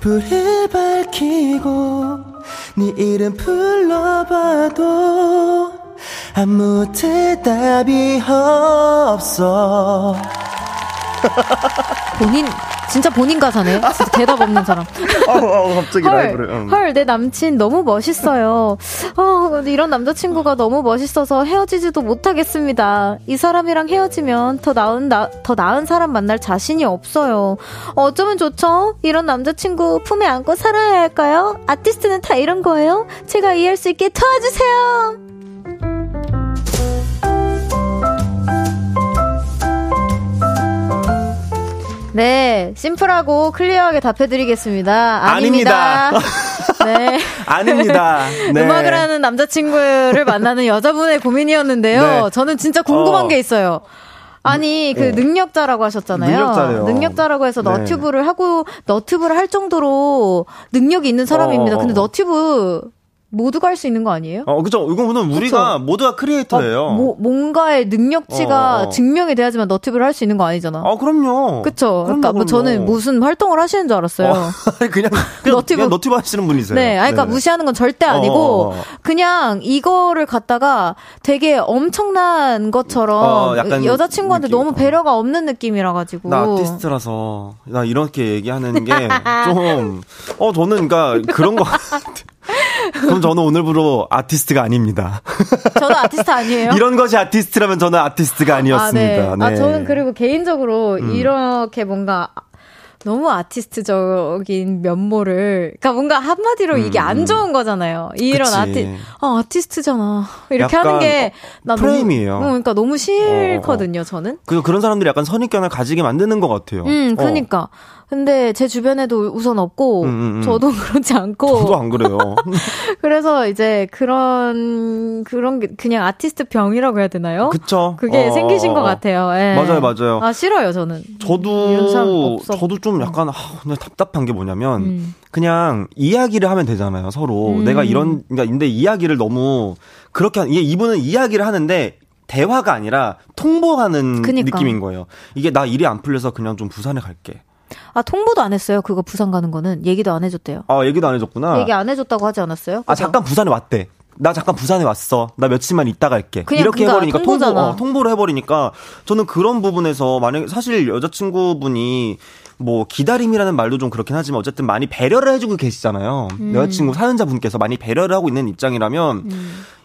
[SPEAKER 6] 불을 밝히고 네 이름 불러봐도 아무 대답이 없어
[SPEAKER 1] 본인 진짜 본인 가사네. 진짜 대답 없는 사람.
[SPEAKER 3] 어, 어, 갑자기 헐, 라이브를.
[SPEAKER 1] 응. 헐, 내 남친 너무 멋있어요. 어, 이런 남자친구가 너무 멋있어서 헤어지지도 못하겠습니다. 이 사람이랑 헤어지면 더 나은, 나, 더 나은 사람 만날 자신이 없어요. 어쩌면 좋죠? 이런 남자친구 품에 안고 살아야 할까요? 아티스트는 다 이런 거예요? 제가 이해할 수 있게 도와주세요! 네, 심플하고 클리어하게 답해드리겠습니다. 아닙니다.
[SPEAKER 3] 아닙니다. 네. 아닙니다.
[SPEAKER 1] 네. 음악을 하는 남자친구를 만나는 여자분의 고민이었는데요. 네. 저는 진짜 궁금한 어. 게 있어요. 아니 그 어. 능력자라고 하셨잖아요.
[SPEAKER 3] 능력자래요.
[SPEAKER 1] 능력자라고 해서 네. 너튜브를 하고 너튜브를 할 정도로 능력이 있는 사람입니다. 어, 어. 근데 너튜브 모두가 할 수 있는 거 아니에요?
[SPEAKER 3] 어, 그죠. 이거는 우리가 그쵸? 모두가 크리에이터예요. 어,
[SPEAKER 1] 뭐, 뭔가의 능력치가 어, 어. 증명이 돼야지만 너튜브를 할 수 있는 거 아니잖아.
[SPEAKER 3] 아, 그럼요.
[SPEAKER 1] 그쵸. 그러니까 뭐 저는 무슨 활동을 하시는 줄 알았어요. 어,
[SPEAKER 3] 그냥, 그냥, 너튜브. 그냥 너튜브 하시는 분이세요.
[SPEAKER 1] 네. 아니, 그러니까 네네. 무시하는 건 절대 아니고, 어, 어, 그냥 이거를 갖다가 되게 엄청난 것처럼 여자친구한테 느낌. 너무 배려가 없는 느낌이라 가지고.
[SPEAKER 3] 나 아티스트라서, 나 이렇게 얘기하는 게 좀, 어, 저는 그러니까 그런 거. 그럼 저는 오늘부로 아티스트가 아닙니다.
[SPEAKER 1] 저도 아티스트 아니에요?
[SPEAKER 3] 이런 것이 아티스트라면 저는 아티스트가 아니었습니다.
[SPEAKER 1] 아, 네. 네. 아 저는 그리고 개인적으로 음. 이렇게 뭔가 너무 아티스트적인 면모를, 그러니까 뭔가 한마디로 음, 이게 안 음. 좋은 거잖아요. 이런 그치. 아티, 아, 아티스트잖아. 이렇게 하는 게,
[SPEAKER 3] 나 프레임이에요.
[SPEAKER 1] 너무, 그러니까 너무 싫거든요, 어, 어. 저는.
[SPEAKER 3] 그, 그런 사람들이 약간 선입견을 가지게 만드는 것 같아요.
[SPEAKER 1] 음, 그러니까. 어. 근데 제 주변에도 우선 없고 음, 음, 음. 저도 그렇지 않고
[SPEAKER 3] 저도 안 그래요.
[SPEAKER 1] 그래서 이제 그런 그런 게 그냥 아티스트 병이라고 해야 되나요?
[SPEAKER 3] 그쵸.
[SPEAKER 1] 그게 어, 생기신 것 어, 어. 같아요. 예.
[SPEAKER 3] 맞아요, 맞아요.
[SPEAKER 1] 아 싫어요, 저는.
[SPEAKER 3] 저도 저도 좀 약간 아, 근데 답답한 게 뭐냐면 음. 그냥 이야기를 하면 되잖아요, 서로. 음. 내가 이런 그러니까 근데 이야기를 너무 그렇게 한, 이분은 이야기를 하는데 대화가 아니라 통보하는 그니까. 느낌인 거예요. 이게 나 일이 안 풀려서 그냥 좀 부산에 갈게.
[SPEAKER 1] 아, 통보도 안 했어요. 그거 부산 가는 거는. 얘기도 안 해줬대요.
[SPEAKER 3] 아, 얘기도 안 해줬구나.
[SPEAKER 1] 얘기 안 해줬다고 하지 않았어요? 그죠?
[SPEAKER 3] 아, 잠깐 부산에 왔대. 나 잠깐 부산에 왔어. 나 며칠만 있다 갈게. 이렇게 해버리니까 통보,
[SPEAKER 1] 통보잖아.
[SPEAKER 3] 어, 통보를 해버리니까 저는 그런 부분에서 만약 사실 여자친구분이 뭐 기다림이라는 말도 좀 그렇긴 하지만 어쨌든 많이 배려를 해주고 계시잖아요.
[SPEAKER 1] 음.
[SPEAKER 3] 여자친구 사연자분께서 많이 배려를 하고 있는 입장이라면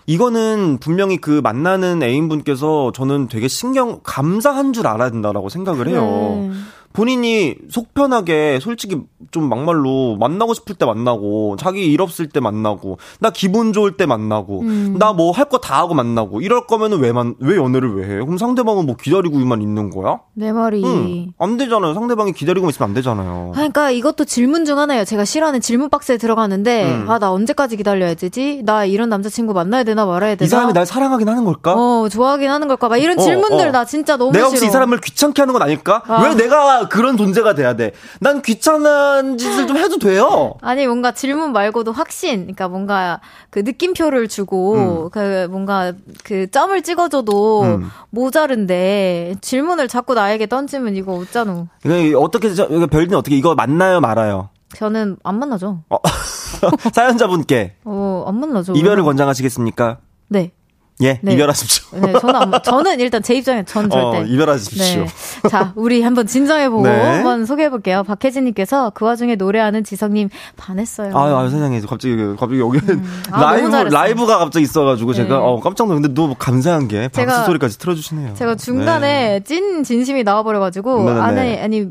[SPEAKER 3] 이거는 분명히 그 만나는 애인분께서 저는 되게 신경 감사한 줄 알아야 된다라고 생각을 해요.
[SPEAKER 1] 네.
[SPEAKER 3] 본인이 속 편하게 솔직히 좀 막말로 만나고 싶을 때 만나고 자기 일 없을 때 만나고 나 기분 좋을 때 만나고
[SPEAKER 1] 음.
[SPEAKER 3] 나뭐 할 거 다 하고 만나고 이럴 거면은 왜만 왜 연애를 왜 해? 그럼 상대방은 뭐 기다리고만 있는 거야?
[SPEAKER 1] 내 말이.
[SPEAKER 3] 응. 안 되잖아요. 상대방이 기다리고 있으면 안 되잖아요.
[SPEAKER 1] 그러니까 이것도 질문 중 하나예요. 제가 싫어하는 질문 박스에 들어가는데
[SPEAKER 3] 음.
[SPEAKER 1] 아나 언제까지 기다려야 되지? 나 이런 남자친구 만나야 되나 말아야 되나?
[SPEAKER 3] 이 사람이 날 사랑하긴 하는 걸까?
[SPEAKER 1] 어 좋아하긴 하는 걸까? 막 이런
[SPEAKER 3] 어,
[SPEAKER 1] 질문들
[SPEAKER 3] 어.
[SPEAKER 1] 나 진짜 너무
[SPEAKER 3] 내가
[SPEAKER 1] 싫어.
[SPEAKER 3] 혹시 이 사람을 귀찮게 하는 건 아닐까?
[SPEAKER 1] 아.
[SPEAKER 3] 왜 내가 그런 존재가 돼야 돼? 난 귀찮은 짓을 좀 해도 돼요.
[SPEAKER 1] 아니 뭔가 질문 말고도 확신, 그러니까 뭔가 그 느낌표를 주고 그 뭔가 그 점을 찍어줘도
[SPEAKER 3] 음.
[SPEAKER 1] 모자른데 질문을 자꾸 나에게 던지면 이거 어쩌노?
[SPEAKER 3] 어떻게 별님 어떻게 이거 만나요 말아요?
[SPEAKER 1] 저는 안 만나죠.
[SPEAKER 3] 사연자분께
[SPEAKER 1] 어, 안 만나죠.
[SPEAKER 3] 이별을 권장하시겠습니까?
[SPEAKER 1] 네.
[SPEAKER 3] 예,
[SPEAKER 1] 네.
[SPEAKER 3] 이별하십시오.
[SPEAKER 1] 네, 저는 안, 저는 일단 제 입장에 전 절대.
[SPEAKER 3] 어, 이별하십시오.
[SPEAKER 1] 네. 자, 우리 한번 진정해보고
[SPEAKER 3] 네.
[SPEAKER 1] 한번 소개해볼게요. 박혜진님께서 그 와중에 노래하는 지성님 반했어요.
[SPEAKER 3] 아유, 아유, 세상에. 갑자기, 갑자기 여기
[SPEAKER 1] 아, 너무
[SPEAKER 3] 라이브. 라이브가 갑자기 있어가지고 제가,
[SPEAKER 1] 네.
[SPEAKER 3] 어, 깜짝 놀랐는데 너무 감사한 게
[SPEAKER 1] 제가-
[SPEAKER 3] 박수 소리까지 틀어주시네요.
[SPEAKER 1] 제가 중간에
[SPEAKER 3] 네.
[SPEAKER 1] 찐 진심이 나와버려가지고
[SPEAKER 3] 네네네.
[SPEAKER 1] 아니 아니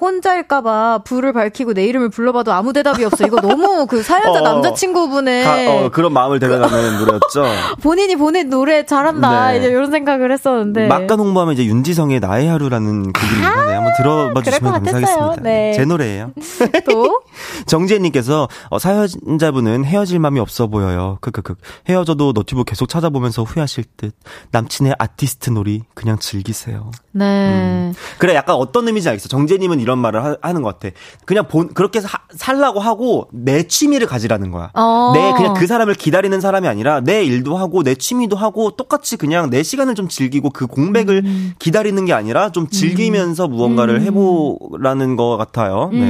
[SPEAKER 1] 혼자일까봐 불을 밝히고 내 이름을 불러봐도 아무 대답이 없어. 이거 너무 그 사연자
[SPEAKER 3] 어,
[SPEAKER 1] 남자친구분의
[SPEAKER 3] 가- 어, 그런 마음을 대변하는 노래였죠.
[SPEAKER 1] 본인이 보낸 노래 잘한다
[SPEAKER 3] 네.
[SPEAKER 1] 이제 이런 생각을 했었는데
[SPEAKER 3] 막간 홍보하면 이제 윤지성의 나의 하루라는 곡이 있는데 한번 들어봐 주시면. 감사하겠습니다.
[SPEAKER 1] 네.
[SPEAKER 3] 제 노래예요.
[SPEAKER 1] 또
[SPEAKER 3] 정지혜님께서 어, 사연자분은 헤어질 마음이 없어 보여요. 크크크 헤어져도 너튜브 계속 찾아보면서 후회하실 듯 남친의 아티스트 놀이 그냥 즐기세요.
[SPEAKER 1] 네.
[SPEAKER 3] 그래 약간 어떤 의미인지 알겠어. 정재님은 이런 말을 하, 는것 같아. 그냥 본 그렇게 사, 살라고 하고 내 취미를 가지라는 거야.
[SPEAKER 1] 어.
[SPEAKER 3] 내 그냥 그 사람을 기다리는 사람이 아니라 내 일도 하고 내 취미도 하고 똑같이 그냥 내 시간을 좀 즐기고 그 공백을
[SPEAKER 1] 음.
[SPEAKER 3] 기다리는 게 아니라 좀 즐기면서 무언가를 해보라는 것 같아요. 네.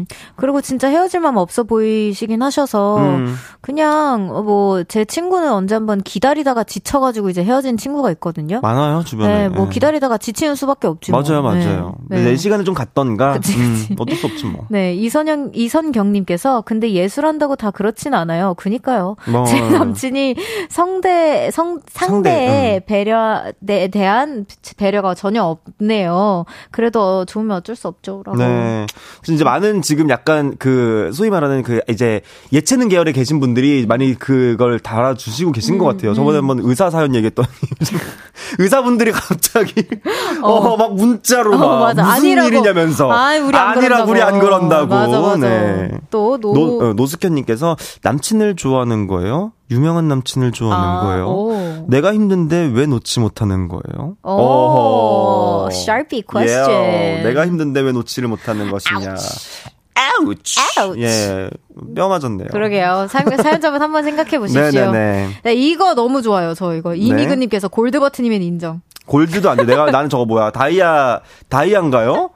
[SPEAKER 1] 음. 그리고 진짜 헤어질 마음 없어 보이시긴 하셔서
[SPEAKER 3] 음.
[SPEAKER 1] 그냥 뭐 제 친구는 언제 한번 기다리다가 지쳐가지고 이제 헤어진 친구가 있거든요.
[SPEAKER 3] 많아요 주변에.
[SPEAKER 1] 네, 뭐
[SPEAKER 3] 네.
[SPEAKER 1] 기다리다가 지치는 수밖에 없지. 뭐.
[SPEAKER 3] 맞아요, 맞아요.
[SPEAKER 1] 네.
[SPEAKER 3] 내 시간을 좀 갖던가.
[SPEAKER 1] 그치,
[SPEAKER 3] 음,
[SPEAKER 1] 그치.
[SPEAKER 3] 어쩔 수 없지 뭐.
[SPEAKER 1] 네, 이선영, 이선경님께서, 근데 예술한다고 다 그렇진 않아요. 그니까요.
[SPEAKER 3] 뭐,
[SPEAKER 1] 제 남친이 성대, 성, 상대의
[SPEAKER 3] 상대,
[SPEAKER 1] 배려 에 대한 배려가 전혀 없네요. 그래도 좋으면 어쩔 수 없죠. 라고.
[SPEAKER 3] 네. 이제 많은 지금 약간 그 소위 말하는 그 이제 예체능 계열에 계신 분들이 많이 그걸 달아주시고 계신
[SPEAKER 1] 음,
[SPEAKER 3] 것 같아요. 저번에 한번 의사 사연 얘기했더니 의사분들이 갑자기 어막 문자로 막
[SPEAKER 1] 어.
[SPEAKER 3] 무슨
[SPEAKER 1] 아니라고.
[SPEAKER 3] 일이냐면서
[SPEAKER 1] 아, 우리 안
[SPEAKER 3] 아니라
[SPEAKER 1] 그런다고.
[SPEAKER 3] 우리 안 그런다고.
[SPEAKER 1] 맞아, 맞아.
[SPEAKER 3] 네.
[SPEAKER 1] 또, 노,
[SPEAKER 3] 노, 어, 노숙현님께서 남친을 좋아하는 거예요? 유명한 남친을 좋아하는
[SPEAKER 1] 아,
[SPEAKER 3] 거예요?
[SPEAKER 1] 오.
[SPEAKER 3] 내가 힘든데 왜 놓지 못하는 거예요?
[SPEAKER 1] 오,
[SPEAKER 3] 어허.
[SPEAKER 1] sharp question.
[SPEAKER 3] 예, 내가 힘든데 왜 놓지를 못하는 것이냐.
[SPEAKER 1] Ouch. Ouch.
[SPEAKER 3] 예, 뼈 맞았네요.
[SPEAKER 1] 그러게요. 사, 사연자분 한번 생각해 보십시오.
[SPEAKER 3] 네네네.
[SPEAKER 1] 네, 이거 너무 좋아요, 저 이거. 이미근님께서 골드 버튼이면 인정.
[SPEAKER 3] 골드도 안 돼. 내가, 나는 저거 뭐야. 다이아, 다이아인가요?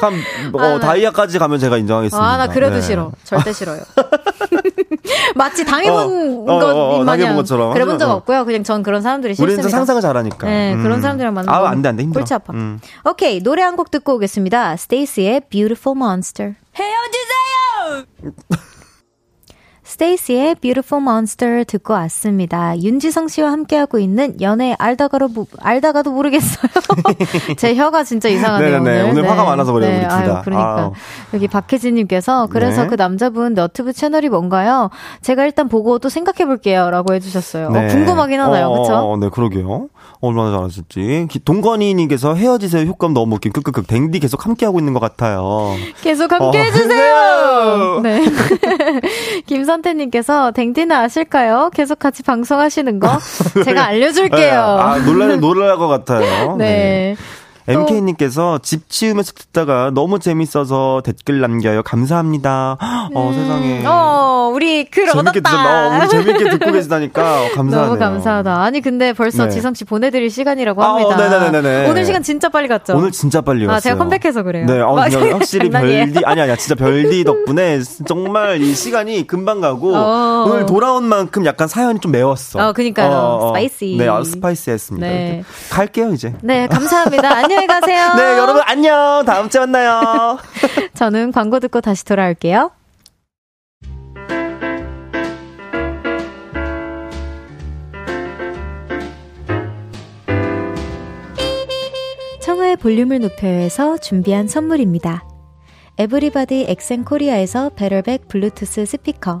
[SPEAKER 3] 한, 어,
[SPEAKER 1] 아, 네.
[SPEAKER 3] 다이아까지 가면 제가 인정하겠습니다.
[SPEAKER 1] 아, 나 그래도
[SPEAKER 3] 네.
[SPEAKER 1] 싫어. 절대 싫어요. 마치 당해본
[SPEAKER 3] 어, 어,
[SPEAKER 1] 것
[SPEAKER 3] 어, 어,
[SPEAKER 1] 마냥
[SPEAKER 3] 당해본 것처럼.
[SPEAKER 1] 그래본 적
[SPEAKER 3] 어.
[SPEAKER 1] 없고요. 그냥 전 그런 사람들이
[SPEAKER 3] 우리는
[SPEAKER 1] 싫습니다.
[SPEAKER 3] 또 상상을 잘하니까.
[SPEAKER 1] 네, 그런 사람들이랑 만나면
[SPEAKER 3] 아, 안 돼, 안 돼. 힘들어.
[SPEAKER 1] 골치 아파.
[SPEAKER 3] 음.
[SPEAKER 1] 오케이, 노래 한 곡 듣고 오겠습니다. 스테이시의 Beautiful Monster. 헤어지세요! 스테이시의 Beautiful Monster 듣고 왔습니다. 윤지성 씨와 함께하고 있는 연애 알다가로 모- 알다가도 모르겠어요. 제 혀가 진짜 이상하네요.
[SPEAKER 3] 네네네.
[SPEAKER 1] 오늘,
[SPEAKER 3] 오늘 화가 많아서 그래요, 우리 둘
[SPEAKER 1] 아유,
[SPEAKER 3] 다.
[SPEAKER 1] 그러니까
[SPEAKER 3] 아우.
[SPEAKER 1] 여기 박혜진님께서 그래서
[SPEAKER 3] 네.
[SPEAKER 1] 그 남자분 너튜브 채널이 뭔가요? 제가 일단 보고 또 생각해 볼게요라고 해주셨어요. 어,
[SPEAKER 3] 네.
[SPEAKER 1] 궁금하긴 하나요,
[SPEAKER 3] 어,
[SPEAKER 1] 그렇죠?
[SPEAKER 3] 어, 네, 그러게요. 얼마나 잘하실지. 기- 동건이님께서 헤어지세요 효과음 너무 웃긴. 끄끄끄. 댕디 계속 함께하고 있는 것 같아요.
[SPEAKER 1] 계속 함께
[SPEAKER 3] 어,
[SPEAKER 1] 해주세요. 네. 김선태 님께서 댕디는 아실까요? 계속 같이 방송하시는 거 제가 알려줄게요.
[SPEAKER 3] 네, 아, 놀랄, 놀랄 것 같아요.
[SPEAKER 1] 네.
[SPEAKER 3] MK님께서 집 치우면서 듣다가 너무 재밌어서 댓글 남겨요. 감사합니다. 어,
[SPEAKER 1] 음,
[SPEAKER 3] 세상에.
[SPEAKER 1] 어, 우리 글
[SPEAKER 3] 재밌게
[SPEAKER 1] 얻었다.
[SPEAKER 3] 듣, 어, 재밌게 듣고 계시다니까 어, 감사하네요.
[SPEAKER 1] 너무 감사하다. 아니 근데 벌써
[SPEAKER 3] 네.
[SPEAKER 1] 지성 씨 보내드릴 시간이라고
[SPEAKER 3] 아, 어,
[SPEAKER 1] 합니다.
[SPEAKER 3] 네네네네.
[SPEAKER 1] 오늘 시간 진짜 빨리 갔죠.
[SPEAKER 3] 오늘 진짜 빨리 왔어요.
[SPEAKER 1] 아 제가 컴백해서 그래요.
[SPEAKER 3] 네, 어, 확실히. 별디 아니 아니야 진짜 별디 덕분에 정말 이 시간이 금방 가고
[SPEAKER 1] 어.
[SPEAKER 3] 오늘 돌아온 만큼 약간 사연이 좀 매웠어.
[SPEAKER 1] 어, 그니까요. Spicy.
[SPEAKER 3] 네, 아, spicy했습니다.
[SPEAKER 1] 네.
[SPEAKER 3] 갈게요 이제.
[SPEAKER 1] 네 감사합니다. 안녕히 가세요.
[SPEAKER 3] 네, 여러분 안녕. 다음 주에 만나요.
[SPEAKER 1] 저는 광고 듣고 다시 돌아올게요. 청하의 볼륨을 높여서 준비한 선물입니다. 에브리바디 엑센 코리아에서 베럴백 블루투스 스피커,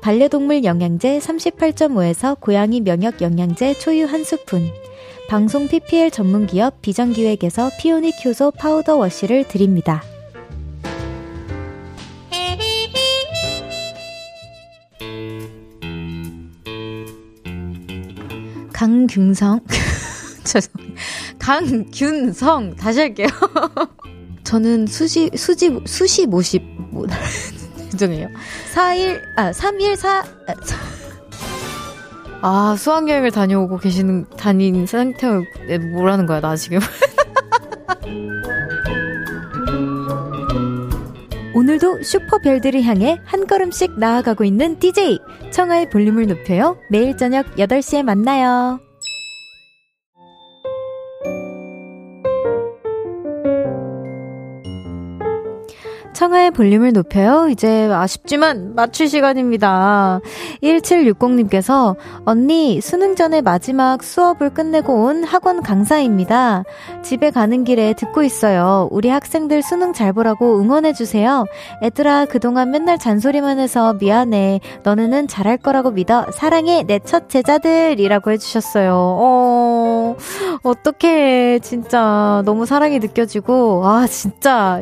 [SPEAKER 1] 반려동물 영양제 38.5에서 고양이 면역 영양제 초유 한 스푼, 방송 PPL 전문 기업 비전기획에서 피오닉 효소 파우더 워시를 드립니다. 강균성 죄송해요. 강균성 다시 할게요. 저는 수시 수지 수시 모십 뭐, 죄송해요. 4일 아314 아, 사- 아 수학여행을 다녀오고 계시는 다닌 상태 뭐라는 거야 나 지금. 오늘도 슈퍼별들을 향해 한 걸음씩 나아가고 있는 DJ 청하의 볼륨을 높여요. 매일 저녁 8시에 만나요. 청하의 볼륨을 높여요. 이제 아쉽지만 마칠 시간입니다. 1760님께서 언니 수능 전에 마지막 수업을 끝내고 온 학원 강사입니다. 집에 가는 길에 듣고 있어요. 우리 학생들 수능 잘 보라고 응원해주세요. 애들아 그동안 맨날 잔소리만 해서 미안해. 너네는 잘할 거라고 믿어. 사랑해 내 첫 제자들이라고 해주셨어요. 어, 어떡해. 진짜 너무 사랑이 느껴지고 아 진짜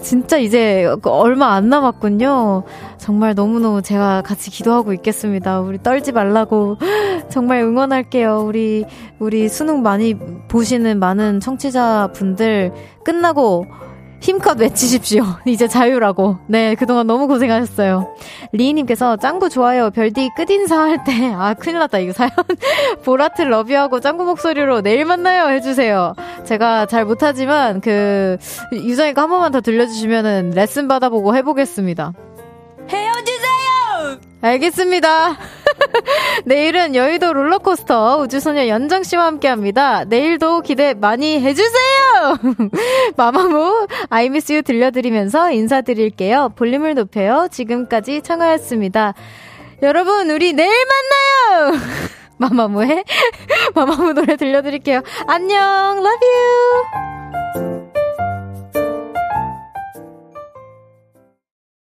[SPEAKER 1] 진짜 이제 얼마 안 남았군요. 정말 너무너무 제가 같이 기도하고 있겠습니다. 우리 떨지 말라고 정말 응원할게요. 우리 우리 수능 많이 보시는 많은 청취자분들 끝나고 힘껏 외치십시오. 이제 자유라고. 네, 그동안 너무 고생하셨어요. 리이님께서 짱구 좋아요. 별디 끝인사 할 때, 아, 큰일 났다, 이거 사연. 보라트 러비하고 짱구 목소리로 내일 만나요. 해주세요. 제가 잘 못하지만, 그, 유정이가 한 번만 더 들려주시면은 레슨 받아보고 해보겠습니다. 헤어지세요! 알겠습니다. 내일은 여의도 롤러코스터 우주소녀 연정 씨와 함께 합니다. 내일도 기대 많이 해주세요! 마마무, I miss you 들려드리면서 인사드릴게요. 볼륨을 높여요. 지금까지 청하였습니다. 여러분, 우리 내일 만나요! 마마무의 마마무 노래 들려드릴게요. 안녕, love you!